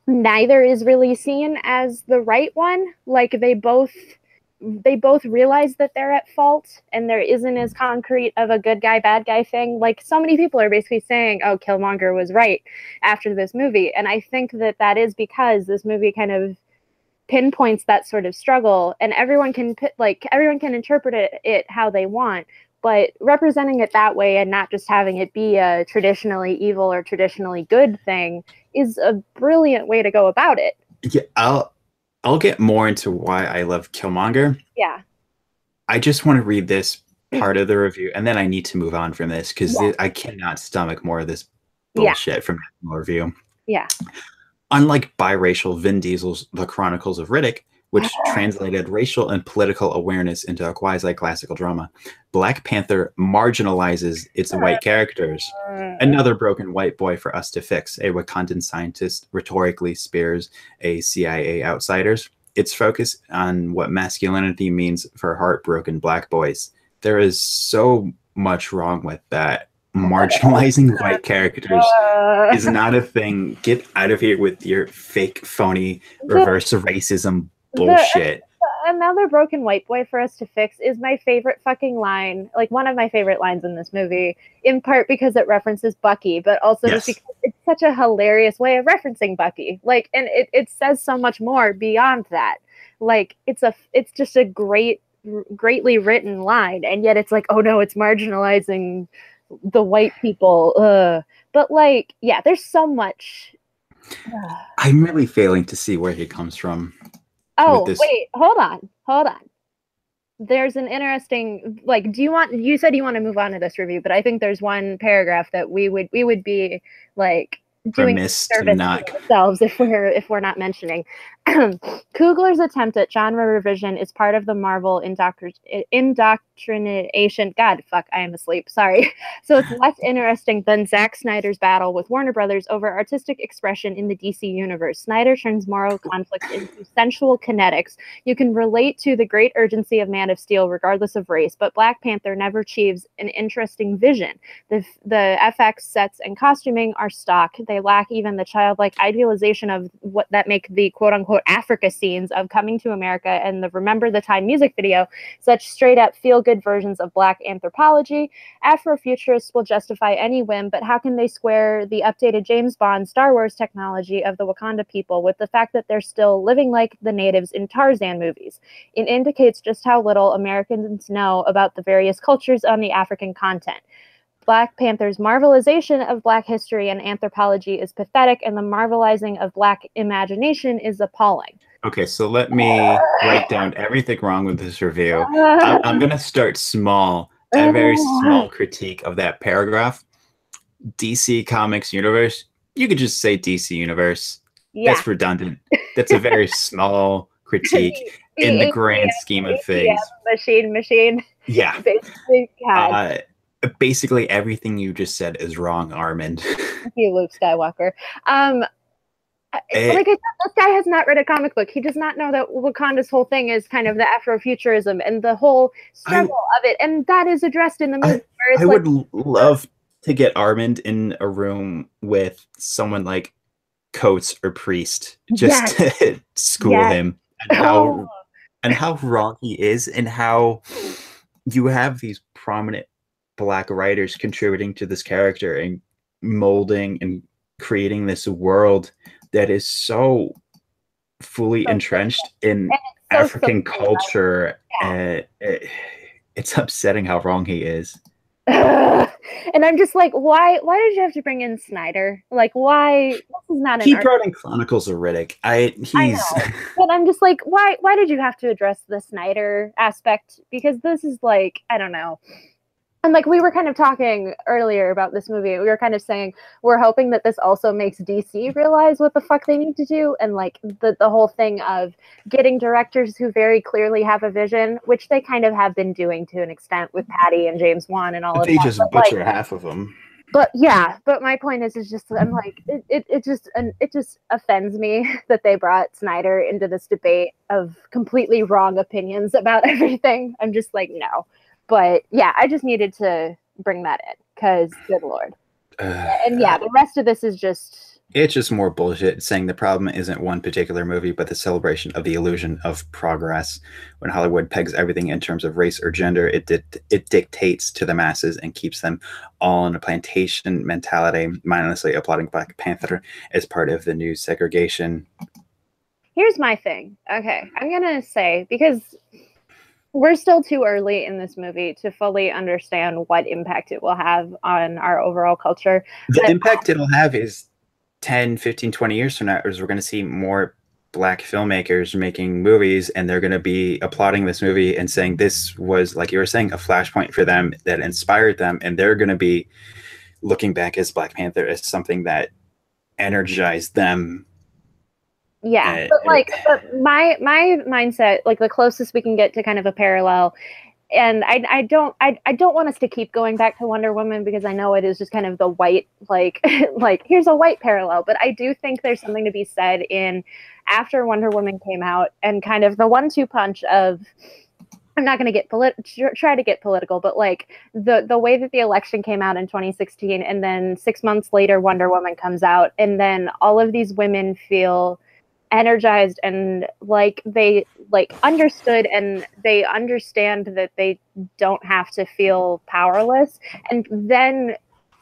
neither is really seen as the right one. Like they both they both realize that they're at fault and there isn't as mm. concrete of a good guy bad guy thing. Like so many people are basically saying oh killmonger was right after this movie. And i think that that is because this movie kind of pinpoints that sort of struggle and everyone can like everyone can interpret it, it how they want but representing it that way and not just having it be a traditionally evil or traditionally good thing is a brilliant way to go about it. Yeah i'll i'll get more into why i love killmonger. Yeah. I just want to read this mm. part of the review and then i need to move on from this because yeah. i cannot stomach more of this bullshit yeah. from the review. Yeah. Unlike biracial vin diesel's the chronicles of riddick which uh-huh. translated racial and political awareness into a quasi classical drama. Black Panther marginalizes its white characters. Uh-huh. Another broken white boy for us to fix. A Wakandan scientist rhetorically spears a CIA outsiders. Its focus on what masculinity means for heartbroken black boys. There is so much wrong with that. Marginalizing [LAUGHS] white characters is not a thing. Get out of here with your fake, phony, [LAUGHS] reverse racism bullshit. The, another broken white boy for us to fix is my favorite fucking line, like one of my favorite lines in this movie, in part because it references Bucky, but also yes. just because it's such a hilarious way of referencing Bucky. Like, and it, it says so much more beyond that. Like, it's a, it's just a great, greatly written line, and yet it's like, oh no, it's marginalizing the white people. Ugh. But like, yeah, there's so much. [SIGHS] I'm really failing to see where he comes from. Oh, this... wait, hold on. Hold on. There's an interesting like do you want you said you want to move on to this review, but I think there's one paragraph that we would we would be like doing service not... ourselves if we're if we're not mentioning. [CLEARS THROAT] Coogler's attempt at genre revision is part of the Marvel indoctrination. God, fuck, I am asleep. Sorry. [LAUGHS] So it's less interesting than Zack Snyder's battle with Warner Brothers over artistic expression in the DC universe. Snyder turns moral conflict into sensual kinetics. You can relate to the great urgency of Man of Steel, regardless of race, but Black Panther never achieves an interesting vision. The the FX sets and costuming are stock. They lack even the childlike idealization of what that make the quote unquote Africa scenes of Coming to America and the Remember the Time music video, such straight up feel good versions of Black anthropology. Afrofuturists will justify any whim, but how can they square the updated James Bond Star Wars technology of the Wakanda people with the fact that they're still living like the natives in Tarzan movies? It indicates just how little Americans know about the various cultures on the African continent. Black Panther's marvelization of Black history and anthropology is pathetic, and the marvelizing of Black imagination is appalling. Okay, so let me write down [LAUGHS] everything wrong with this review. I'm, I'm going to start small, a very small [LAUGHS] critique of that paragraph. DC Comics Universe, you could just say DC Universe. Yeah. That's redundant. That's a very [LAUGHS] small critique in the grand scheme of things. Machine, machine. Yeah. Basically, uh, basically everything you just said is wrong, Armond. [LAUGHS] you, Luke Skywalker. Um, it, eh. like I said, this guy has not read a comic book. He does not know that Wakanda's whole thing is kind of the Afrofuturism and the whole struggle I, of it, and that is addressed in the movie. I, I like, would love to get Armond in a room with someone like Coates or Priest, just yes. to [LAUGHS] school yes. him and how oh. and how wrong he is, and how you have these prominent black writers contributing to this character and molding and creating this world that is so fully so entrenched in so African culture. Yeah. it, it's upsetting how wrong he is. [LAUGHS] and I'm just like, why? Why did you have to bring in Snyder? Like, why? This is not. He brought in Chronicles of Riddick. I he's. I [LAUGHS] but I'm just like, why? Why did you have to address the Snyder aspect? Because this is like, I don't know and like we were kind of talking earlier about this movie. We were kind of saying we're hoping that this also makes dc realize what the fuck they need to do and like the, the whole thing of getting directors who very clearly have a vision which they kind of have been doing to an extent with patty and james wan and all of they that. just but butcher like, half of them but yeah but my point is is just i'm like it, it, it just and it just offends me [LAUGHS] that they brought snyder into this debate of completely wrong opinions about [LAUGHS] everything. I'm just like no but yeah, I just needed to bring that in because good lord. Uh, [SIGHS] and yeah, the rest of this is just it's just more bullshit saying the problem isn't one particular movie, but the celebration of the illusion of progress. When Hollywood pegs everything in terms of race or gender, it di- it dictates to the masses and keeps them all in a plantation mentality, mindlessly applauding Black Panther as part of the new segregation here's my thing. Okay, I'm gonna say because we're still too early in this movie to fully understand what impact it will have on our overall culture. The but, impact it'll have is 10, 15, 20 years from now, is we're going to see more black filmmakers making movies and they're going to be applauding this movie and saying this was like you were saying a flashpoint for them that inspired them and they're going to be looking back as black panther as something that energized them yeah uh, but like but my my mindset like the closest we can get to kind of a parallel and I, I don't I, I don't want us to keep going back to Wonder Woman because I know it is just kind of the white like [LAUGHS] like here's a white parallel but I do think there's something to be said in after Wonder Woman came out and kind of the one-two punch of I'm not going to get polit- try to get political, but like the the way that the election came out in 2016, and then six months later, Wonder Woman comes out, and then all of these women feel energized and like they like understood and they understand that they don't have to feel powerless, and then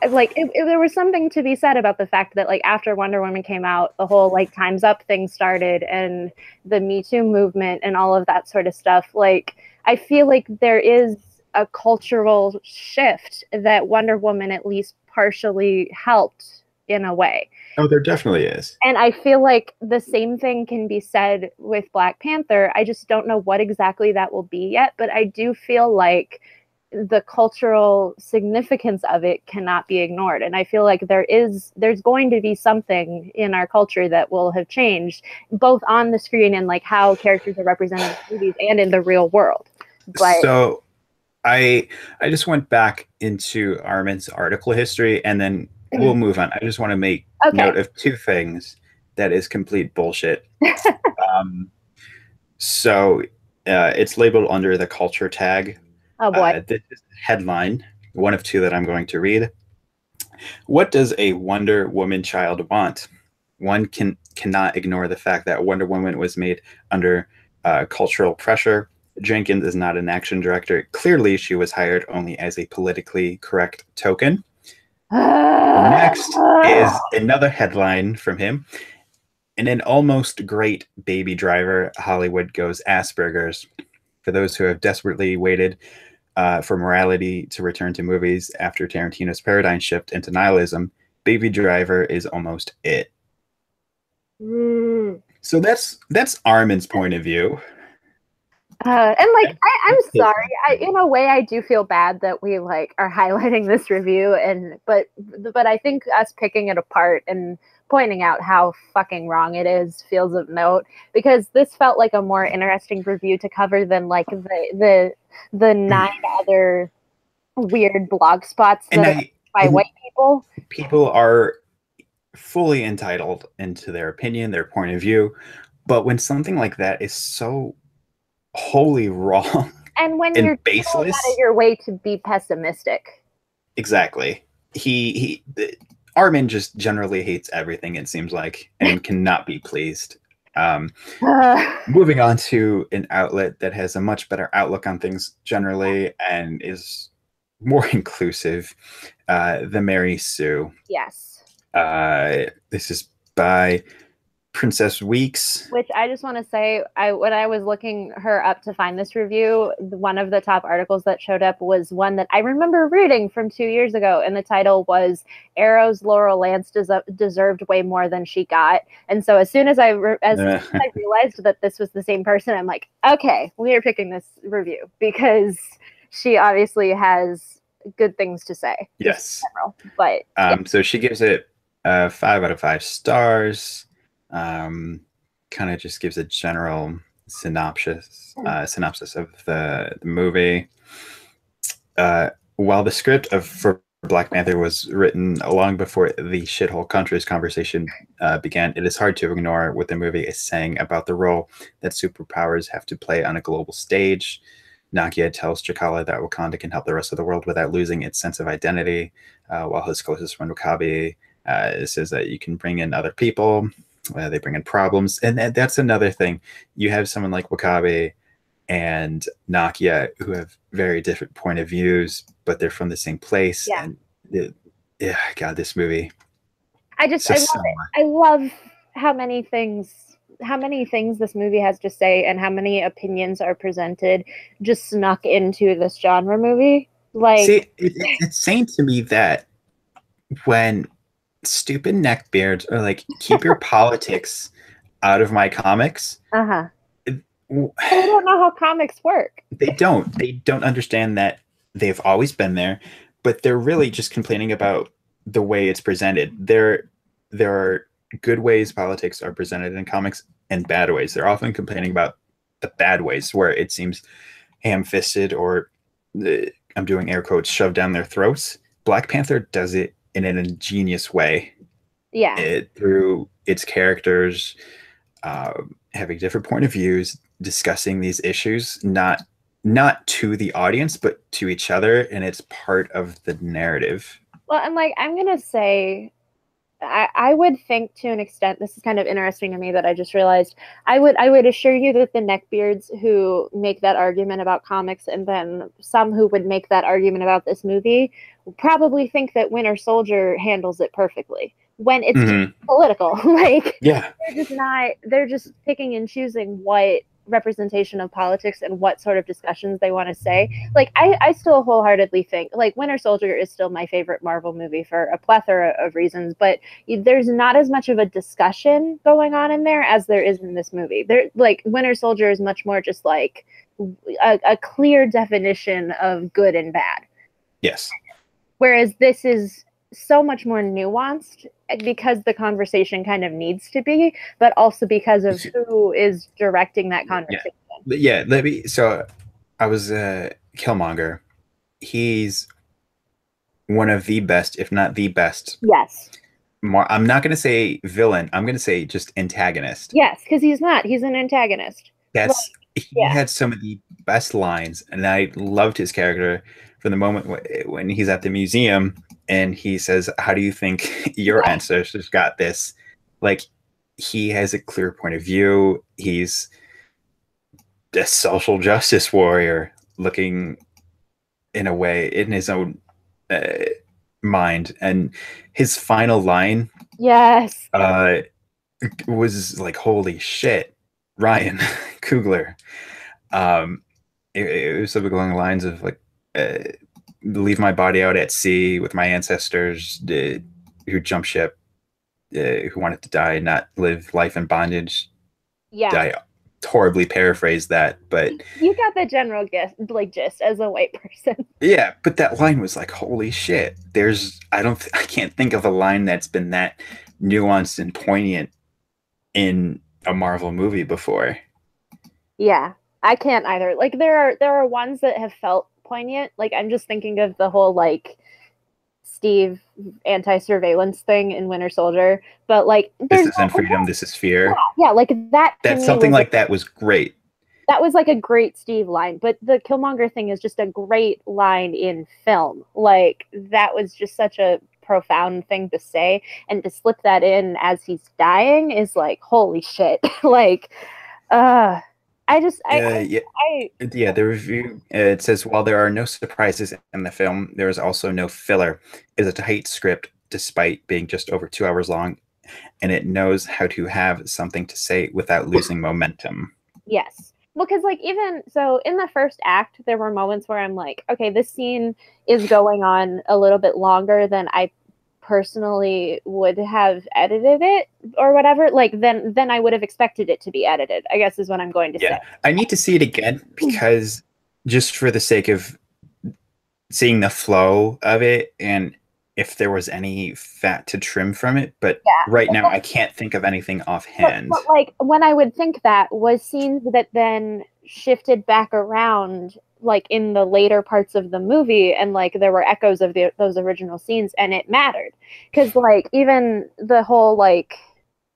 like it, it, there was something to be said about the fact that like after Wonder Woman came out, the whole like Times Up thing started and the Me Too movement and all of that sort of stuff. Like I feel like there is a cultural shift that Wonder Woman at least partially helped in a way. Oh, there definitely is. And I feel like the same thing can be said with Black Panther. I just don't know what exactly that will be yet, but I do feel like the cultural significance of it cannot be ignored and i feel like there is there's going to be something in our culture that will have changed both on the screen and like how characters are represented in movies and in the real world but so i i just went back into armin's article history and then we'll [LAUGHS] move on i just want to make okay. note of two things that is complete bullshit [LAUGHS] um so uh, it's labeled under the culture tag Oh boy. Uh, this is headline, one of two that I'm going to read. What does a Wonder Woman child want? One can cannot ignore the fact that Wonder Woman was made under uh, cultural pressure. Jenkins is not an action director. Clearly, she was hired only as a politically correct token. Next is [SIGHS] another headline from him. In an almost great baby driver, Hollywood goes Asperger's. For those who have desperately waited uh, for morality to return to movies after Tarantino's paradigm shift into nihilism, Baby Driver is almost it. Mm. So that's that's Armin's point of view. Uh, and like I, am sorry, I, in a way, I do feel bad that we like are [LAUGHS] highlighting this review, and but but I think us picking it apart and pointing out how fucking wrong it is feels of note because this felt like a more interesting review to cover than like the the the nine other weird blog spots that I, by white people. People are fully entitled into their opinion, their point of view, but when something like that is so wholly wrong and when and you're baseless, out of your way to be pessimistic, exactly. He he. Armin just generally hates everything. It seems like, and [LAUGHS] cannot be pleased. Um, [LAUGHS] moving on to an outlet that has a much better outlook on things generally and is more [LAUGHS] inclusive, uh, the Mary Sue. Yes. Uh, this is by Princess Weekes. Which I just want to say, I when I was looking her up to find this review, one of the top articles that showed up was one that I remember reading from two years ago, and the title was "Arrow's Laurel Lance des- deserved way more than she got." And so as soon as I re- as, as I [LAUGHS] realized that this was the same person, I'm like, okay, we are picking this review because she obviously has good things to say. Yes. General, but um, yeah. so she gives it uh, five out of five stars um, kind of just gives a general synopsis hmm. uh, synopsis of the, the movie. Uh, while the script of for Black Panther was written long before the shithole countries conversation uh, began, it is hard to ignore what the movie is saying about the role that superpowers have to play on a global stage. Nakia tells T'Challa that Wakanda can help the rest of the world without losing its sense of identity, uh, while his closest friend W'Kabi uh, says that you can bring in other people uh, they bring in problems, and that's another thing. You have someone like W'Kabi and Nakia who have very different point of views, but they're from the same place. Yeah. And it, yeah, God, this movie. I just I love it. I love how many things how many things this movie has to say and how many opinions are presented just snuck into this genre movie. Like, See, it, it's insane to me that when stupid neckbeards are like, [LAUGHS] keep your politics out of my comics, uh huh. I don't know how comics work. they don't. They don't understand that they've always been there, but they're really just complaining about the way it's presented. There, there are good ways politics are presented in comics and bad ways. They're often complaining about the bad ways where it seems ham-fisted or uh, I'm doing air quotes shoved down their throats. Black Panther does it in an ingenious way Yeah. it through its characters um, having different point of views discussing these issues not not to the audience but to each other and it's part of the narrative Well, and like I'm gonna say, I, I would think to an extent. This is kind of interesting to me that I just realized. I would I would assure you that the neckbeards who make that argument about comics, and then some who would make that argument about this movie, probably think that Winter Soldier handles it perfectly when it's Mhm. political. [LAUGHS] like yeah they're just not. They're just picking and choosing what representation of politics and what sort of discussions they want to say like I, I still wholeheartedly think like winter soldier is still my favorite marvel movie for a plethora of reasons but there's not as much of a discussion going on in there as there is in this movie there like winter soldier is much more just like a, a clear definition of good and bad yes whereas this is so much more nuanced because the conversation kind of needs to be but also because of who is directing that conversation. But yeah let me so i was uh killmonger. He's one of the best if not the best. Yes. Mar- i'm not going to say villain i'm going to say just antagonist. Yes because he's not he's an antagonist. That's he yeah. had some of the best lines, and I loved his character from the moment wh- when he's at the museum and he says, "How do you think [LAUGHS] your ancestors got this?" Like he has a clear point of view. He's a social justice warrior, looking in a way in his own uh, mind, and his final line yes uh, was like, holy shit, Ryan [LAUGHS] Coogler. Um, it, it was something along the lines of like, uh, leave my body out at sea with my ancestors uh, who jumped ship, uh, who wanted to die, not live life in bondage. yeah I horribly paraphrase that, but you got the general gist like gist as a white [LAUGHS] person yeah, but that line was like, holy shit. There's, I don't, th- I can't think of a line that's been that nuanced and poignant in a Marvel movie before. yeah i can't either like there are there are ones that have felt poignant like i'm just thinking of the whole like steve anti-surveillance thing in winter soldier but like This isn't freedom, this is fear. yeah like that That something like that was great. that was like a great Steve line, but the Killmonger thing is just a great line in film. Like that was just such a profound thing to say, and to slip that in as he's dying is like holy shit. [LAUGHS] like, uh, I just I, Uh, I, yeah, I yeah, the review uh, it says while there are no surprises in the film, there is also no filler. It is a tight script despite being just over two hours long, and it knows how to have something to say without losing momentum. Yes. Well, because like even so in the first act, there were moments where I'm like, okay, this scene is going on a little bit longer than I personally would have edited it or whatever. Like then then I would have expected it to be edited, I guess is what I'm going to Yeah. say. I need to see it again [LAUGHS] because just for the sake of seeing the flow of it and if there was any fat to trim from it, but Yeah. right now [LAUGHS] I can't think of anything But, offhand. but like when I would think that was scenes that then shifted back around like in the later parts of the movie and like there were echoes of the, those original scenes and it mattered because like even the whole like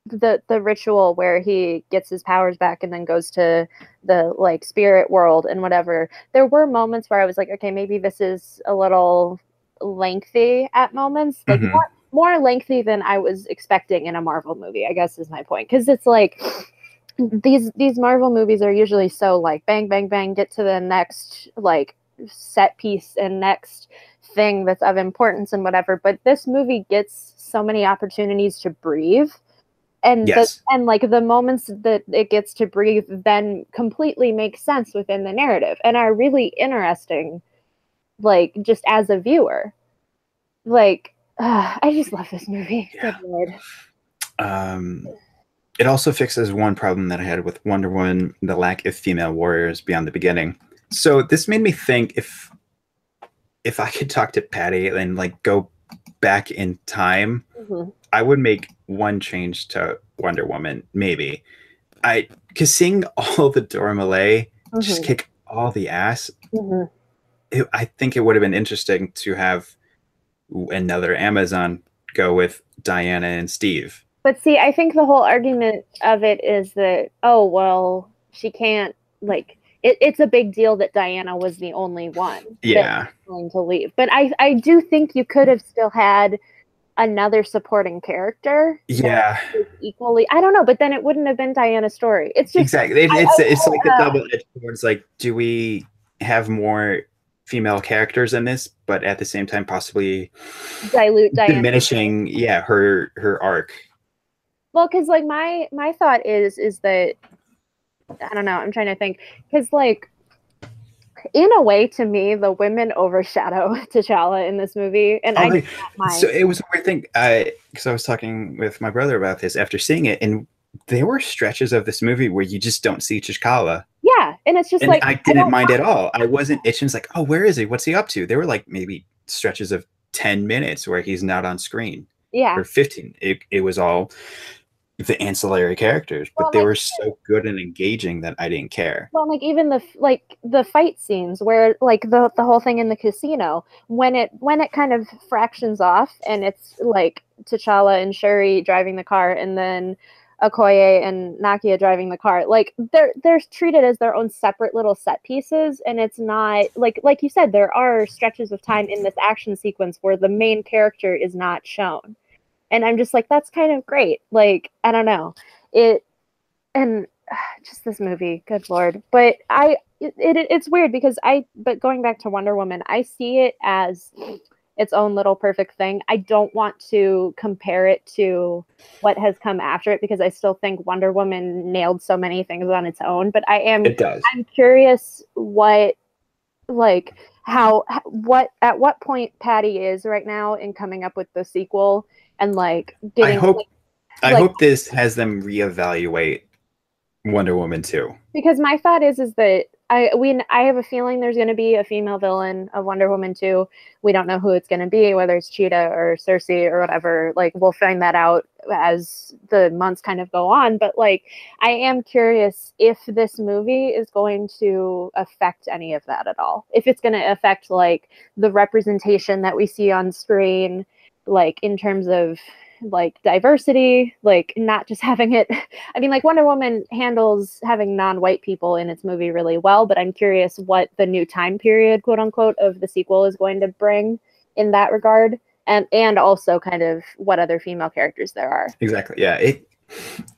the the ritual where he gets his powers back and then goes to the like spirit world and whatever there were moments where i was like okay maybe this is a little lengthy at moments like Mhm. more, more lengthy than i was expecting in a marvel movie i guess is my point because it's like these these marvel movies are usually so like bang bang bang get to the next like set piece and next thing that's of importance and whatever. But this movie gets so many opportunities to breathe. And Yes. the, and like the moments that it gets to breathe then completely make sense within the narrative and are really interesting like just as a viewer. Like uh, [SIGHS] i just love this movie. Yeah. good lord. Um, it also fixes one problem that I had with Wonder Woman: the lack of female warriors beyond the beginning. So this made me think if if I could talk to Patty and like go back in time, Mhm. I would make one change to Wonder Woman. Maybe I because seeing all the Dora Milaje just Mhm. kick all the ass, Mhm. it, I think it would have been interesting to have another Amazon go with Diana and Steve. But see, I think the whole argument of it is that, oh, well, she can't, like, it, it's a big deal that Diana was the only one Yeah. willing to leave. But I, I do think you could have still had another supporting character Yeah, equally, I don't know, but then it wouldn't have been Diana's story. It's just, exactly. It, I- it's I- it's like a uh, double edged. It's like, do we have more female characters in this, but at the same time possibly dilute Diana. diminishing, yeah, her her arc. Well, because like my my thought is is that I don't know. I'm trying to think because like in a way, to me, the women overshadow [LAUGHS] T'Challa in this movie, and I oh, not mind. So it was a weird thing. I because I was talking with my brother about this after seeing it, and there were stretches of this movie where you just don't see T'Challa, yeah, and it's just and like I didn't mind at all. I wasn't itching. It's like, oh, where is he? What's he up to? There were like maybe stretches of ten minutes where he's not on screen. yeah, or 15 it, it was all the ancillary characters but Well, they like- were so good and engaging that i didn't care. Well, like even the like the fight scenes where like the the whole thing in the casino when it when it kind of fractions off and it's like T'Challa and Shuri driving the car and then Okoye and Nakia driving the car like they're they're treated as their own separate little set pieces and it's not like like you said there are stretches of time in this action sequence where the main character is not shown and I'm just like that's kind of great. Like I don't know. It and [SIGHS] just this movie good lord. But i it, it, it's weird because i but going back to wonder woman i see it as its own little perfect thing. I don't want to compare it to what has come after it because i still think wonder woman nailed so many things on its own. But i am it does. I'm curious what like how what at what point patty is right now in coming up with the sequel and like i hope like, i like- hope this has them reevaluate wonder woman too. because my thought is is that I we I have a feeling there's going to be a female villain of Wonder Woman 2. We don't know who it's going to be, whether it's Cheetah or Cersei or whatever. Like we'll find that out as the months kind of go on. But like I am curious if this movie is going to affect any of that at all. If it's going to affect like the representation that we see on screen, like in terms of like diversity, like not just [LAUGHS] having it I mean, like Wonder Woman handles having non-white people in its movie really well, but I'm curious what the new time period, quote unquote, of the sequel is going to bring in that regard, and and also kind of what other female characters there are. exactly yeah it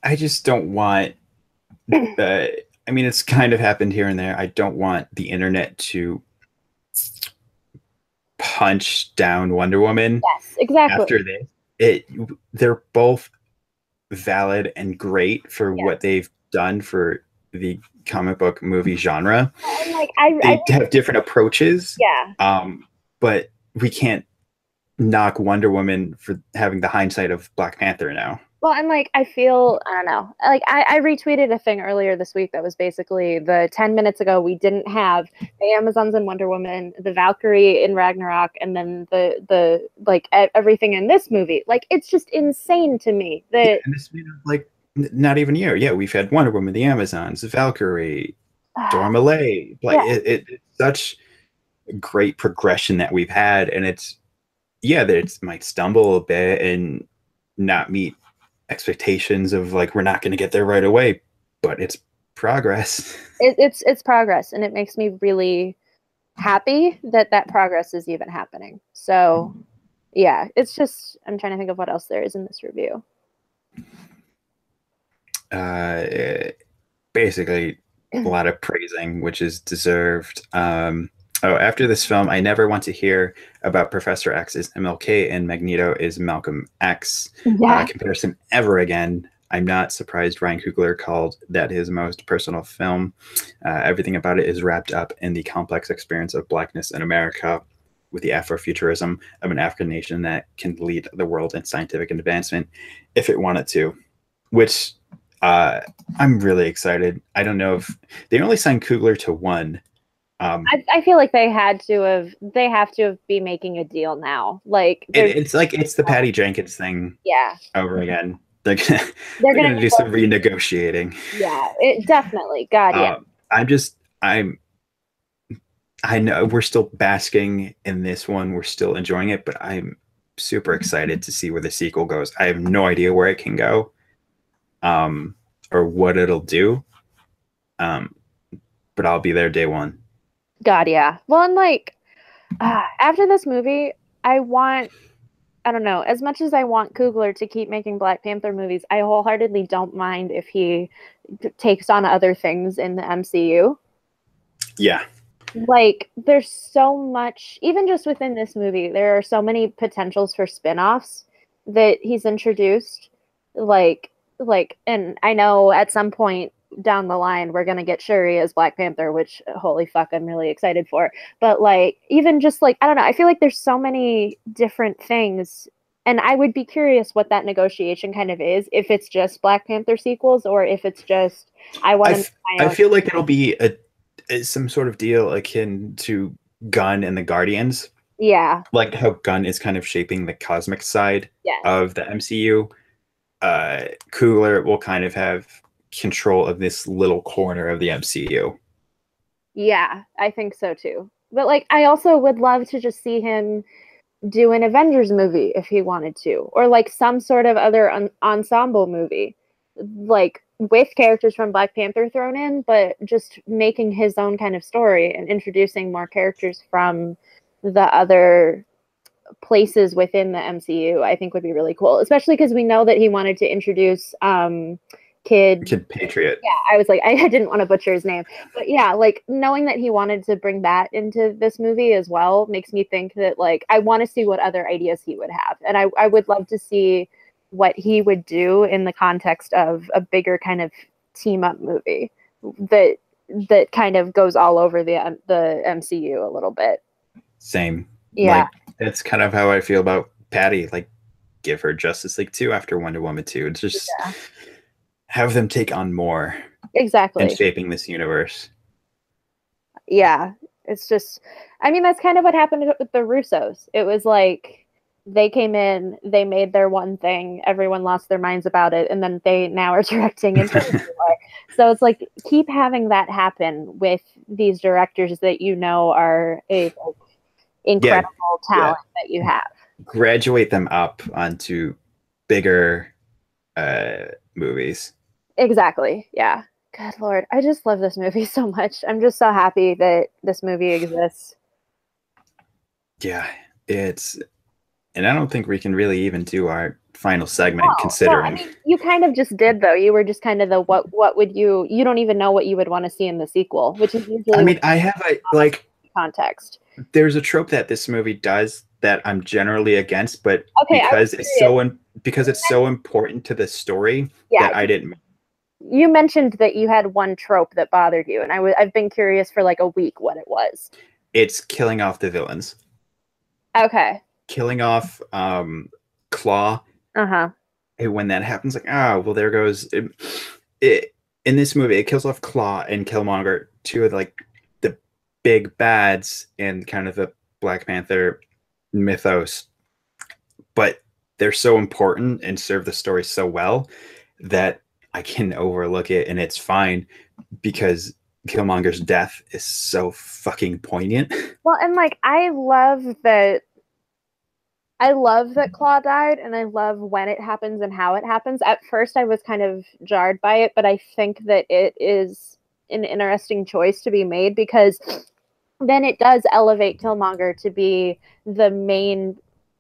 i just don't want [CLEARS THROAT] uh, i mean it's kind of happened here and there i don't want the internet to punch down wonder woman Yes, exactly. after this it they're both valid and great for Yeah. what they've done for the comic book movie genre And like I, they I have different approaches yeah, um but we can't knock wonder woman for having the hindsight of black panther now well, and like I feel I don't know, like I, I retweeted a thing earlier this week that was basically the ten minutes ago we didn't have the Amazons and Wonder Woman, the Valkyrie in Ragnarok, and then the the like everything in this movie. Like it's just insane to me that and this made up, like n- not even a year yeah we've had wonder woman the amazons the valkyrie Dora Milaje. Like Yeah. it, it, it's such great progression that we've had, and it's yeah that it might stumble a bit and not meet expectations of like we're not going to get there right away, but it's progress. [LAUGHS] it, it's it's progress and it makes me really happy that that progress is even happening so yeah it's just i'm trying to think of what else there is in this review Uh, basically, a [LAUGHS] lot of praising, which is deserved. Um, oh, after this film, I never want to hear about Professor X is MLK and Magneto is Malcolm X. uh, yeah comparison ever again. I'm not surprised Ryan Coogler called that his most personal film. Uh, everything about it is wrapped up in the complex experience of blackness in America with the Afrofuturism of an African nation that can lead the world in scientific advancement if it wanted to, which uh, I'm really excited. I don't know if they only signed Coogler to one. Um, I, I feel like they had to have they have to have be making a deal now. Like it, it's like it's the Patty Jenkins thing yeah, over again. They're gonna, they're, [LAUGHS] they're gonna, gonna do some renegotiating. yeah, it definitely. God, yeah, Um, I'm just I'm I know we're still basking in this one. We're still enjoying it, but I'm super excited to see where the sequel goes. I have no idea where it can go, um, or what it'll do. Um, but I'll be there day one. God, yeah. Well, and like uh, after this movie, I want. I don't know. As much as I want Coogler to keep making Black Panther movies, I wholeheartedly don't mind if he t- takes on other things in the MCU. Yeah, like there's so much even just within this movie there are so many potentials for spin-offs that he's introduced like like and i know at some point down the line we're going to get shuri as black panther which holy fuck i'm really excited for but like even just like i don't know i feel like there's so many different things and i would be curious what that negotiation kind of is if it's just black panther sequels or if it's just i want I, to f- I feel like it'll be a, a some sort of deal akin to Gunn and the Guardians. yeah like how Gunn is kind of shaping the cosmic side Yes. of the MCU. Uh, Coogler will kind of have control of this little corner of the MCU. Yeah, I think so too. But like, I also would love to just see him do an Avengers movie if he wanted to, or like some sort of other en- ensemble movie, like with characters from Black Panther thrown in, but just making his own kind of story and introducing more characters from the other places within the MCU. I think would be really cool, especially because we know that he wanted to introduce um, Kid Kid Patriot. yeah, I was like, [LAUGHS] I didn't want to butcher his name, but yeah, like knowing that he wanted to bring that into this movie as well makes me think that like I want to see what other ideas he would have, and I I would love to see what he would do in the context of a bigger kind of team up movie that that kind of goes all over the um, the MCU a little bit. Same. Yeah, Like, that's kind of how I feel about Patty. Like, give her Justice League 2 after Wonder Woman 2. It's just Yeah. Have them take on more exactly. in shaping this universe. yeah it's just i mean that's kind of what happened with the russos it was like they came in they made their one thing everyone lost their minds about it and then they now are [LAUGHS] directing [LAUGHS] so it's like keep having that happen with these directors that you know are a like, incredible talent that you have Graduate them up onto bigger uh, movies. Exactly yeah good lord i just love this movie [LAUGHS] so much i'm just so happy that this movie exists Yeah, it's, and I don't think we can really even do our final segment No, considering. no, I mean, you kind of just did though. You were just kind of the what what would you you don't even know what you would want to see in the sequel, which is usually I mean, I have a like. context. There's a trope that this movie does that I'm generally against, but Okay, because it's so in, because it's so important to the story Yeah, that I didn't. You mentioned that you had one trope that bothered you, and I w- I've been curious for like a week what it was. It's killing off the villains, Okay. killing off um, Klaue. Uh huh. And when that happens, like, ah, well, there goes it, it. In this movie, it kills off Klaue and Killmonger, two of like the big bads in kind of the Black Panther mythos, but they're so important and serve the story so well that I can overlook it and it's fine because Killmonger's death is so fucking poignant. [LAUGHS] Well, and like I love that. I love that Klaue died, and I love when it happens and how it happens. At first, I was kind of jarred by it, but I think that it is an interesting choice to be made because then it does elevate Killmonger to be the main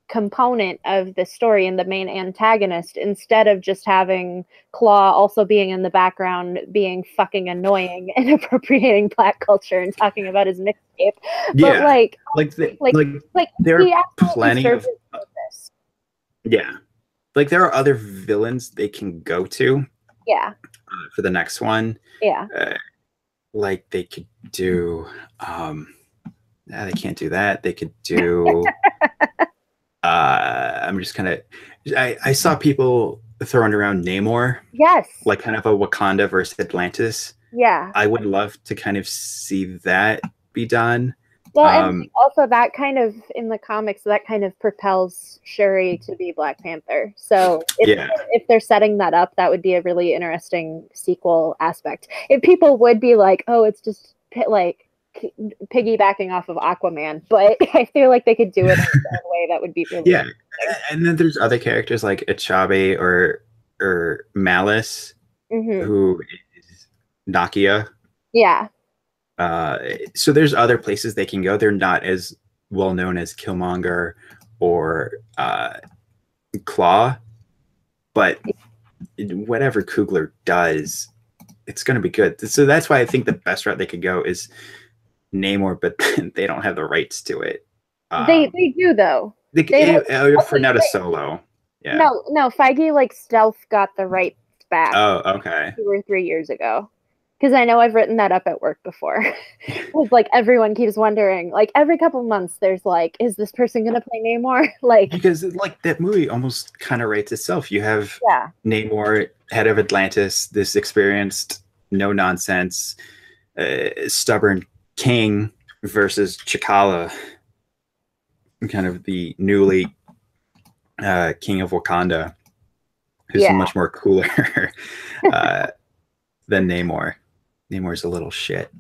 component of the story and the main antagonist instead of just having Klaue also being in the background, being fucking annoying [LAUGHS] and appropriating black culture and talking about his mixtape. But like, like the, like- like like there he are plenty of his purpose. yeah like there are other villains they can go to Yeah. uh, for the next one. Yeah. Uh, like they could do um nah, they can't do that. They could do [LAUGHS] uh I'm just kind of I, I saw people throwing around Namor, Yes. like kind of a Wakanda versus Atlantis. yeah. I would love to kind of see that be done. Well, and Um, like, also that kind of in the comics, that kind of propels Shuri to be Black Panther. So if, Yeah. if they're setting that up, that would be a really interesting sequel aspect. If people would be like, "Oh, it's just pi- like piggybacking off of Aquaman," but [LAUGHS] I feel like they could do it in a way that would be really Yeah. And then there's other characters like Achebe or or Malice, Mhm. who is Nakia. Yeah, Uh, so there's other places they can go. They're not as well known as Killmonger or uh, Klaue, but whatever Coogler does, it's going to be good. So that's why I think the best route they could go is Namor, but they don't have the rights to it. Um, they they do though. they, they uh, uh, for okay, now to wait. solo. Yeah. No, no, Feige like stealth got the rights back Oh, okay. two or three years ago. Because I know I've written that up at work before. [LAUGHS] [LAUGHS] It's like everyone keeps wondering, like every couple months, there's like, is this person gonna play Namor? [LAUGHS] like, Because like that movie almost kind of writes itself. You have yeah, Namor, head of Atlantis, this experienced, no nonsense, uh, stubborn king versus T'Challa, kind of the newly uh, king of Wakanda, who's Yeah. much more cooler [LAUGHS] uh, than Namor. Namor's a little shit.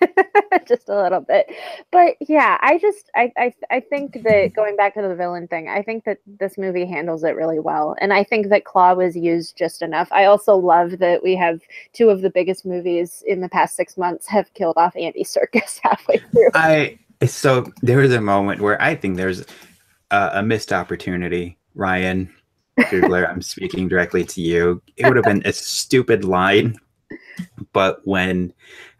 [LAUGHS] just a little bit. But yeah, I just I, I I think that [LAUGHS] going back to the villain thing, I think that this movie handles it really well. And I think that Klaue was used just enough. I also love that we have two of the biggest movies in the past six months have killed off Andy Serkis [LAUGHS] halfway through. I so there was a moment where I think there's a, a missed opportunity, Ryan Coogler. I'm speaking directly to you. It would have been a stupid line, but when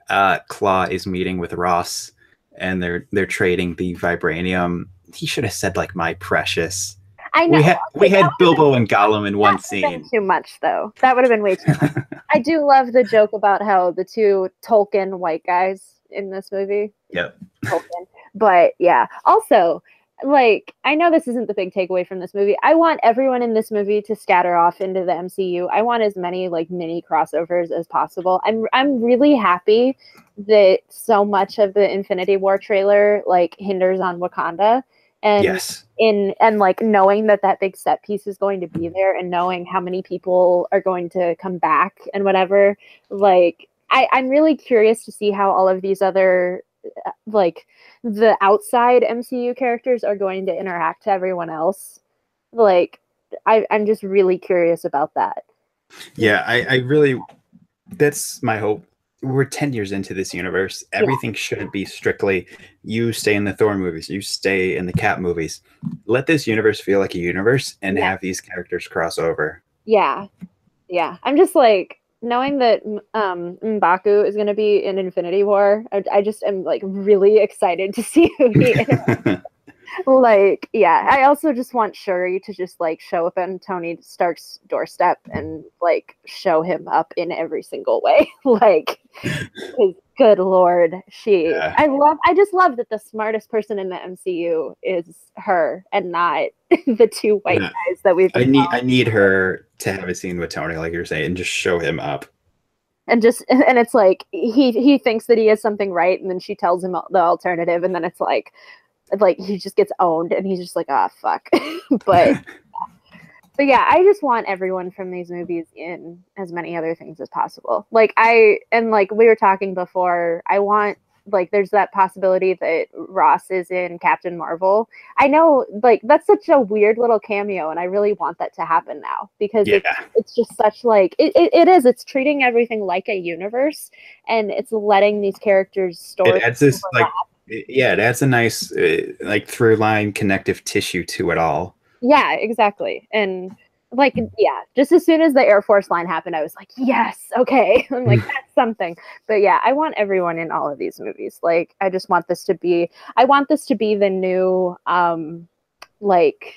uh, Klaue is meeting with Ross and they're they're trading the vibranium, he should have said like "my precious." I know We had we had Bilbo and Gollum in one That would've been scene. Too much though. That would have been way too much. [LAUGHS] I do love the joke about how the two Tolkien white guys in this movie. Yep. Tolkien. But yeah. Also, like I know this isn't the big takeaway from this movie. I want everyone in this movie to scatter off into the MCU. I want as many like mini crossovers as possible. I'm I'm really happy that so much of the Infinity War trailer like hinders on Wakanda and Yes. in and like knowing that that big set piece is going to be there and knowing how many people are going to come back and whatever like I, i'm really curious to see how all of these other like the outside mcu characters are going to interact to everyone else like I, i'm just really curious about that Yeah, I, I really that's my hope. We're 10 years into this universe. Yeah. Everything shouldn't be strictly you stay in the Thor movies, you stay in the Cap movies. Let this universe feel like a universe and Yeah. have these characters cross over. yeah yeah i'm just like knowing that um M'Baku is going to be in infinity war I, I just am like really excited to see who he [LAUGHS] is like yeah i also just want shuri to just like show up on tony stark's doorstep and like show him up in every single way [LAUGHS] like good lord she Yeah. i love i just love that the smartest person in the mcu is her and not [LAUGHS] the two white Yeah. guys that we've I need I need her to have a scene with Tony, like you're saying, and just show him up. and just and it's like he he thinks that he has something right and then she tells him the alternative and then it's like like he just gets owned and he's just like ah fuck. [LAUGHS] But [LAUGHS] but yeah i just want everyone from these movies in as many other things as possible. Like i and like we were talking before i want like there's that possibility that ross is in captain marvel. I know like that's such a weird little cameo and i really want that to happen now because yeah. it's it's just such like it, it, it is it's treating everything like a universe and it's letting these characters story It adds this like yeah, it adds a nice uh, like through line connective tissue to it all. yeah exactly. And like yeah just as soon as the air force line happened i was like yes okay. [LAUGHS] I'm like [LAUGHS] that's something. But yeah i want everyone in all of these movies. Like i just want this to be i want this to be the new um like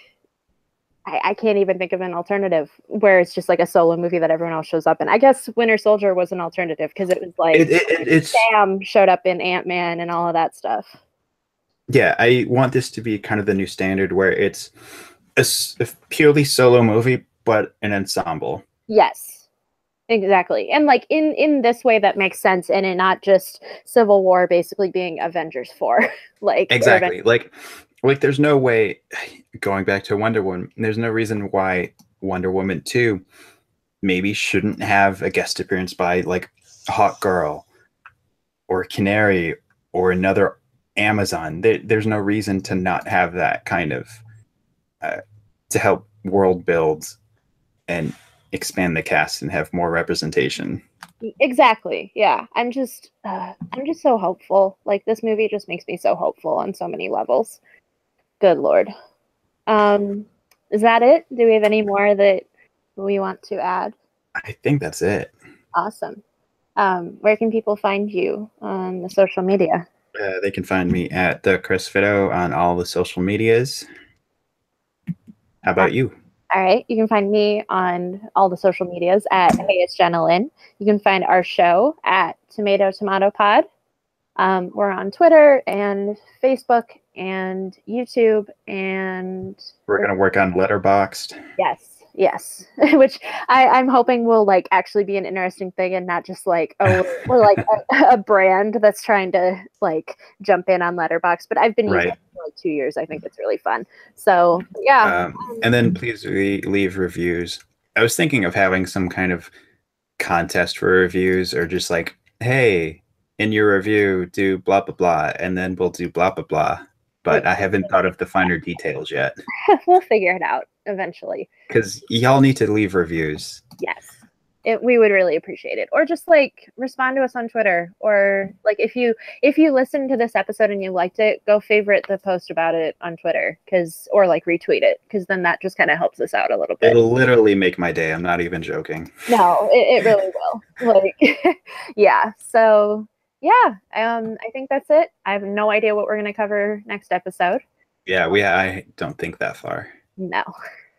I, I can't even think of an alternative where it's just like a solo movie that everyone else shows up in. I guess Winter Soldier was an alternative because it was like It, it, it- it's Sam showed up in Ant Man and all of that stuff. yeah. I want this to be kind of the new standard where it's a purely solo movie, but an ensemble. Yes. Exactly. And like in in this way that makes sense and it not just Civil War basically being Avengers 4. [LAUGHS] like Exactly. Like, like there's no way. Going back to Wonder Woman, there's no reason why Wonder Woman two maybe shouldn't have a guest appearance by like Hawk Girl or Canary or another Amazon. There, there's no reason to not have that kind of uh, to help world build and expand the cast and have more representation. Exactly. Yeah. I'm just uh, I'm just so hopeful. Like this movie just makes me so hopeful on so many levels. Good lord. Um is that it? Do we have any more that we want to add? I think that's it. Awesome. Um, where can people find you on the social media? Uh, they can find me at the Chris Fido on all the social medias. How about you? All right. You can find me on all the social medias at Hey It's Jenna Lynn. You can find our show at Tomato Tomato Pod. Um, we're on Twitter and Facebook and YouTube and We're gonna work on Letterboxd. yes, yes. [LAUGHS] Which I, I'm hoping will like actually be an interesting thing and not just like [LAUGHS] oh we're like a, a brand that's trying to like jump in on Letterbox. But I've been using Right. it for like two years. I think it's really fun. So yeah. Um, and then please re- leave reviews. I was thinking of having some kind of contest for reviews, or just like, hey, in your review, do blah blah blah, and then we'll do blah blah blah. But I haven't [LAUGHS] thought of the finer details yet [LAUGHS] we'll figure it out eventually. because y'all need to leave reviews. Yes. It, we would really appreciate it or just like respond to us on twitter or like if you if you listened to this episode and you liked it go favorite the post about it on twitter because or like retweet it because then that just kind of helps us out a little bit It'll literally make my day. I'm not even joking. no it, it really [LAUGHS] will like yeah so yeah um i think that's it i have no idea what we're going to cover next episode Yeah, we. I don't think that far. no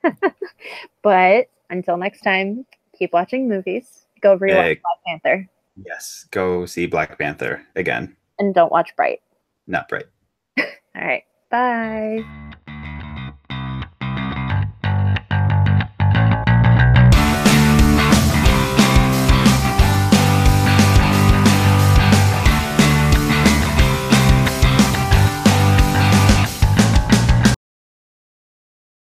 [LAUGHS] but until next time keep watching movies go rewatch black panther yes, go see Black Panther again. and don't watch bright Not bright. [LAUGHS] all right bye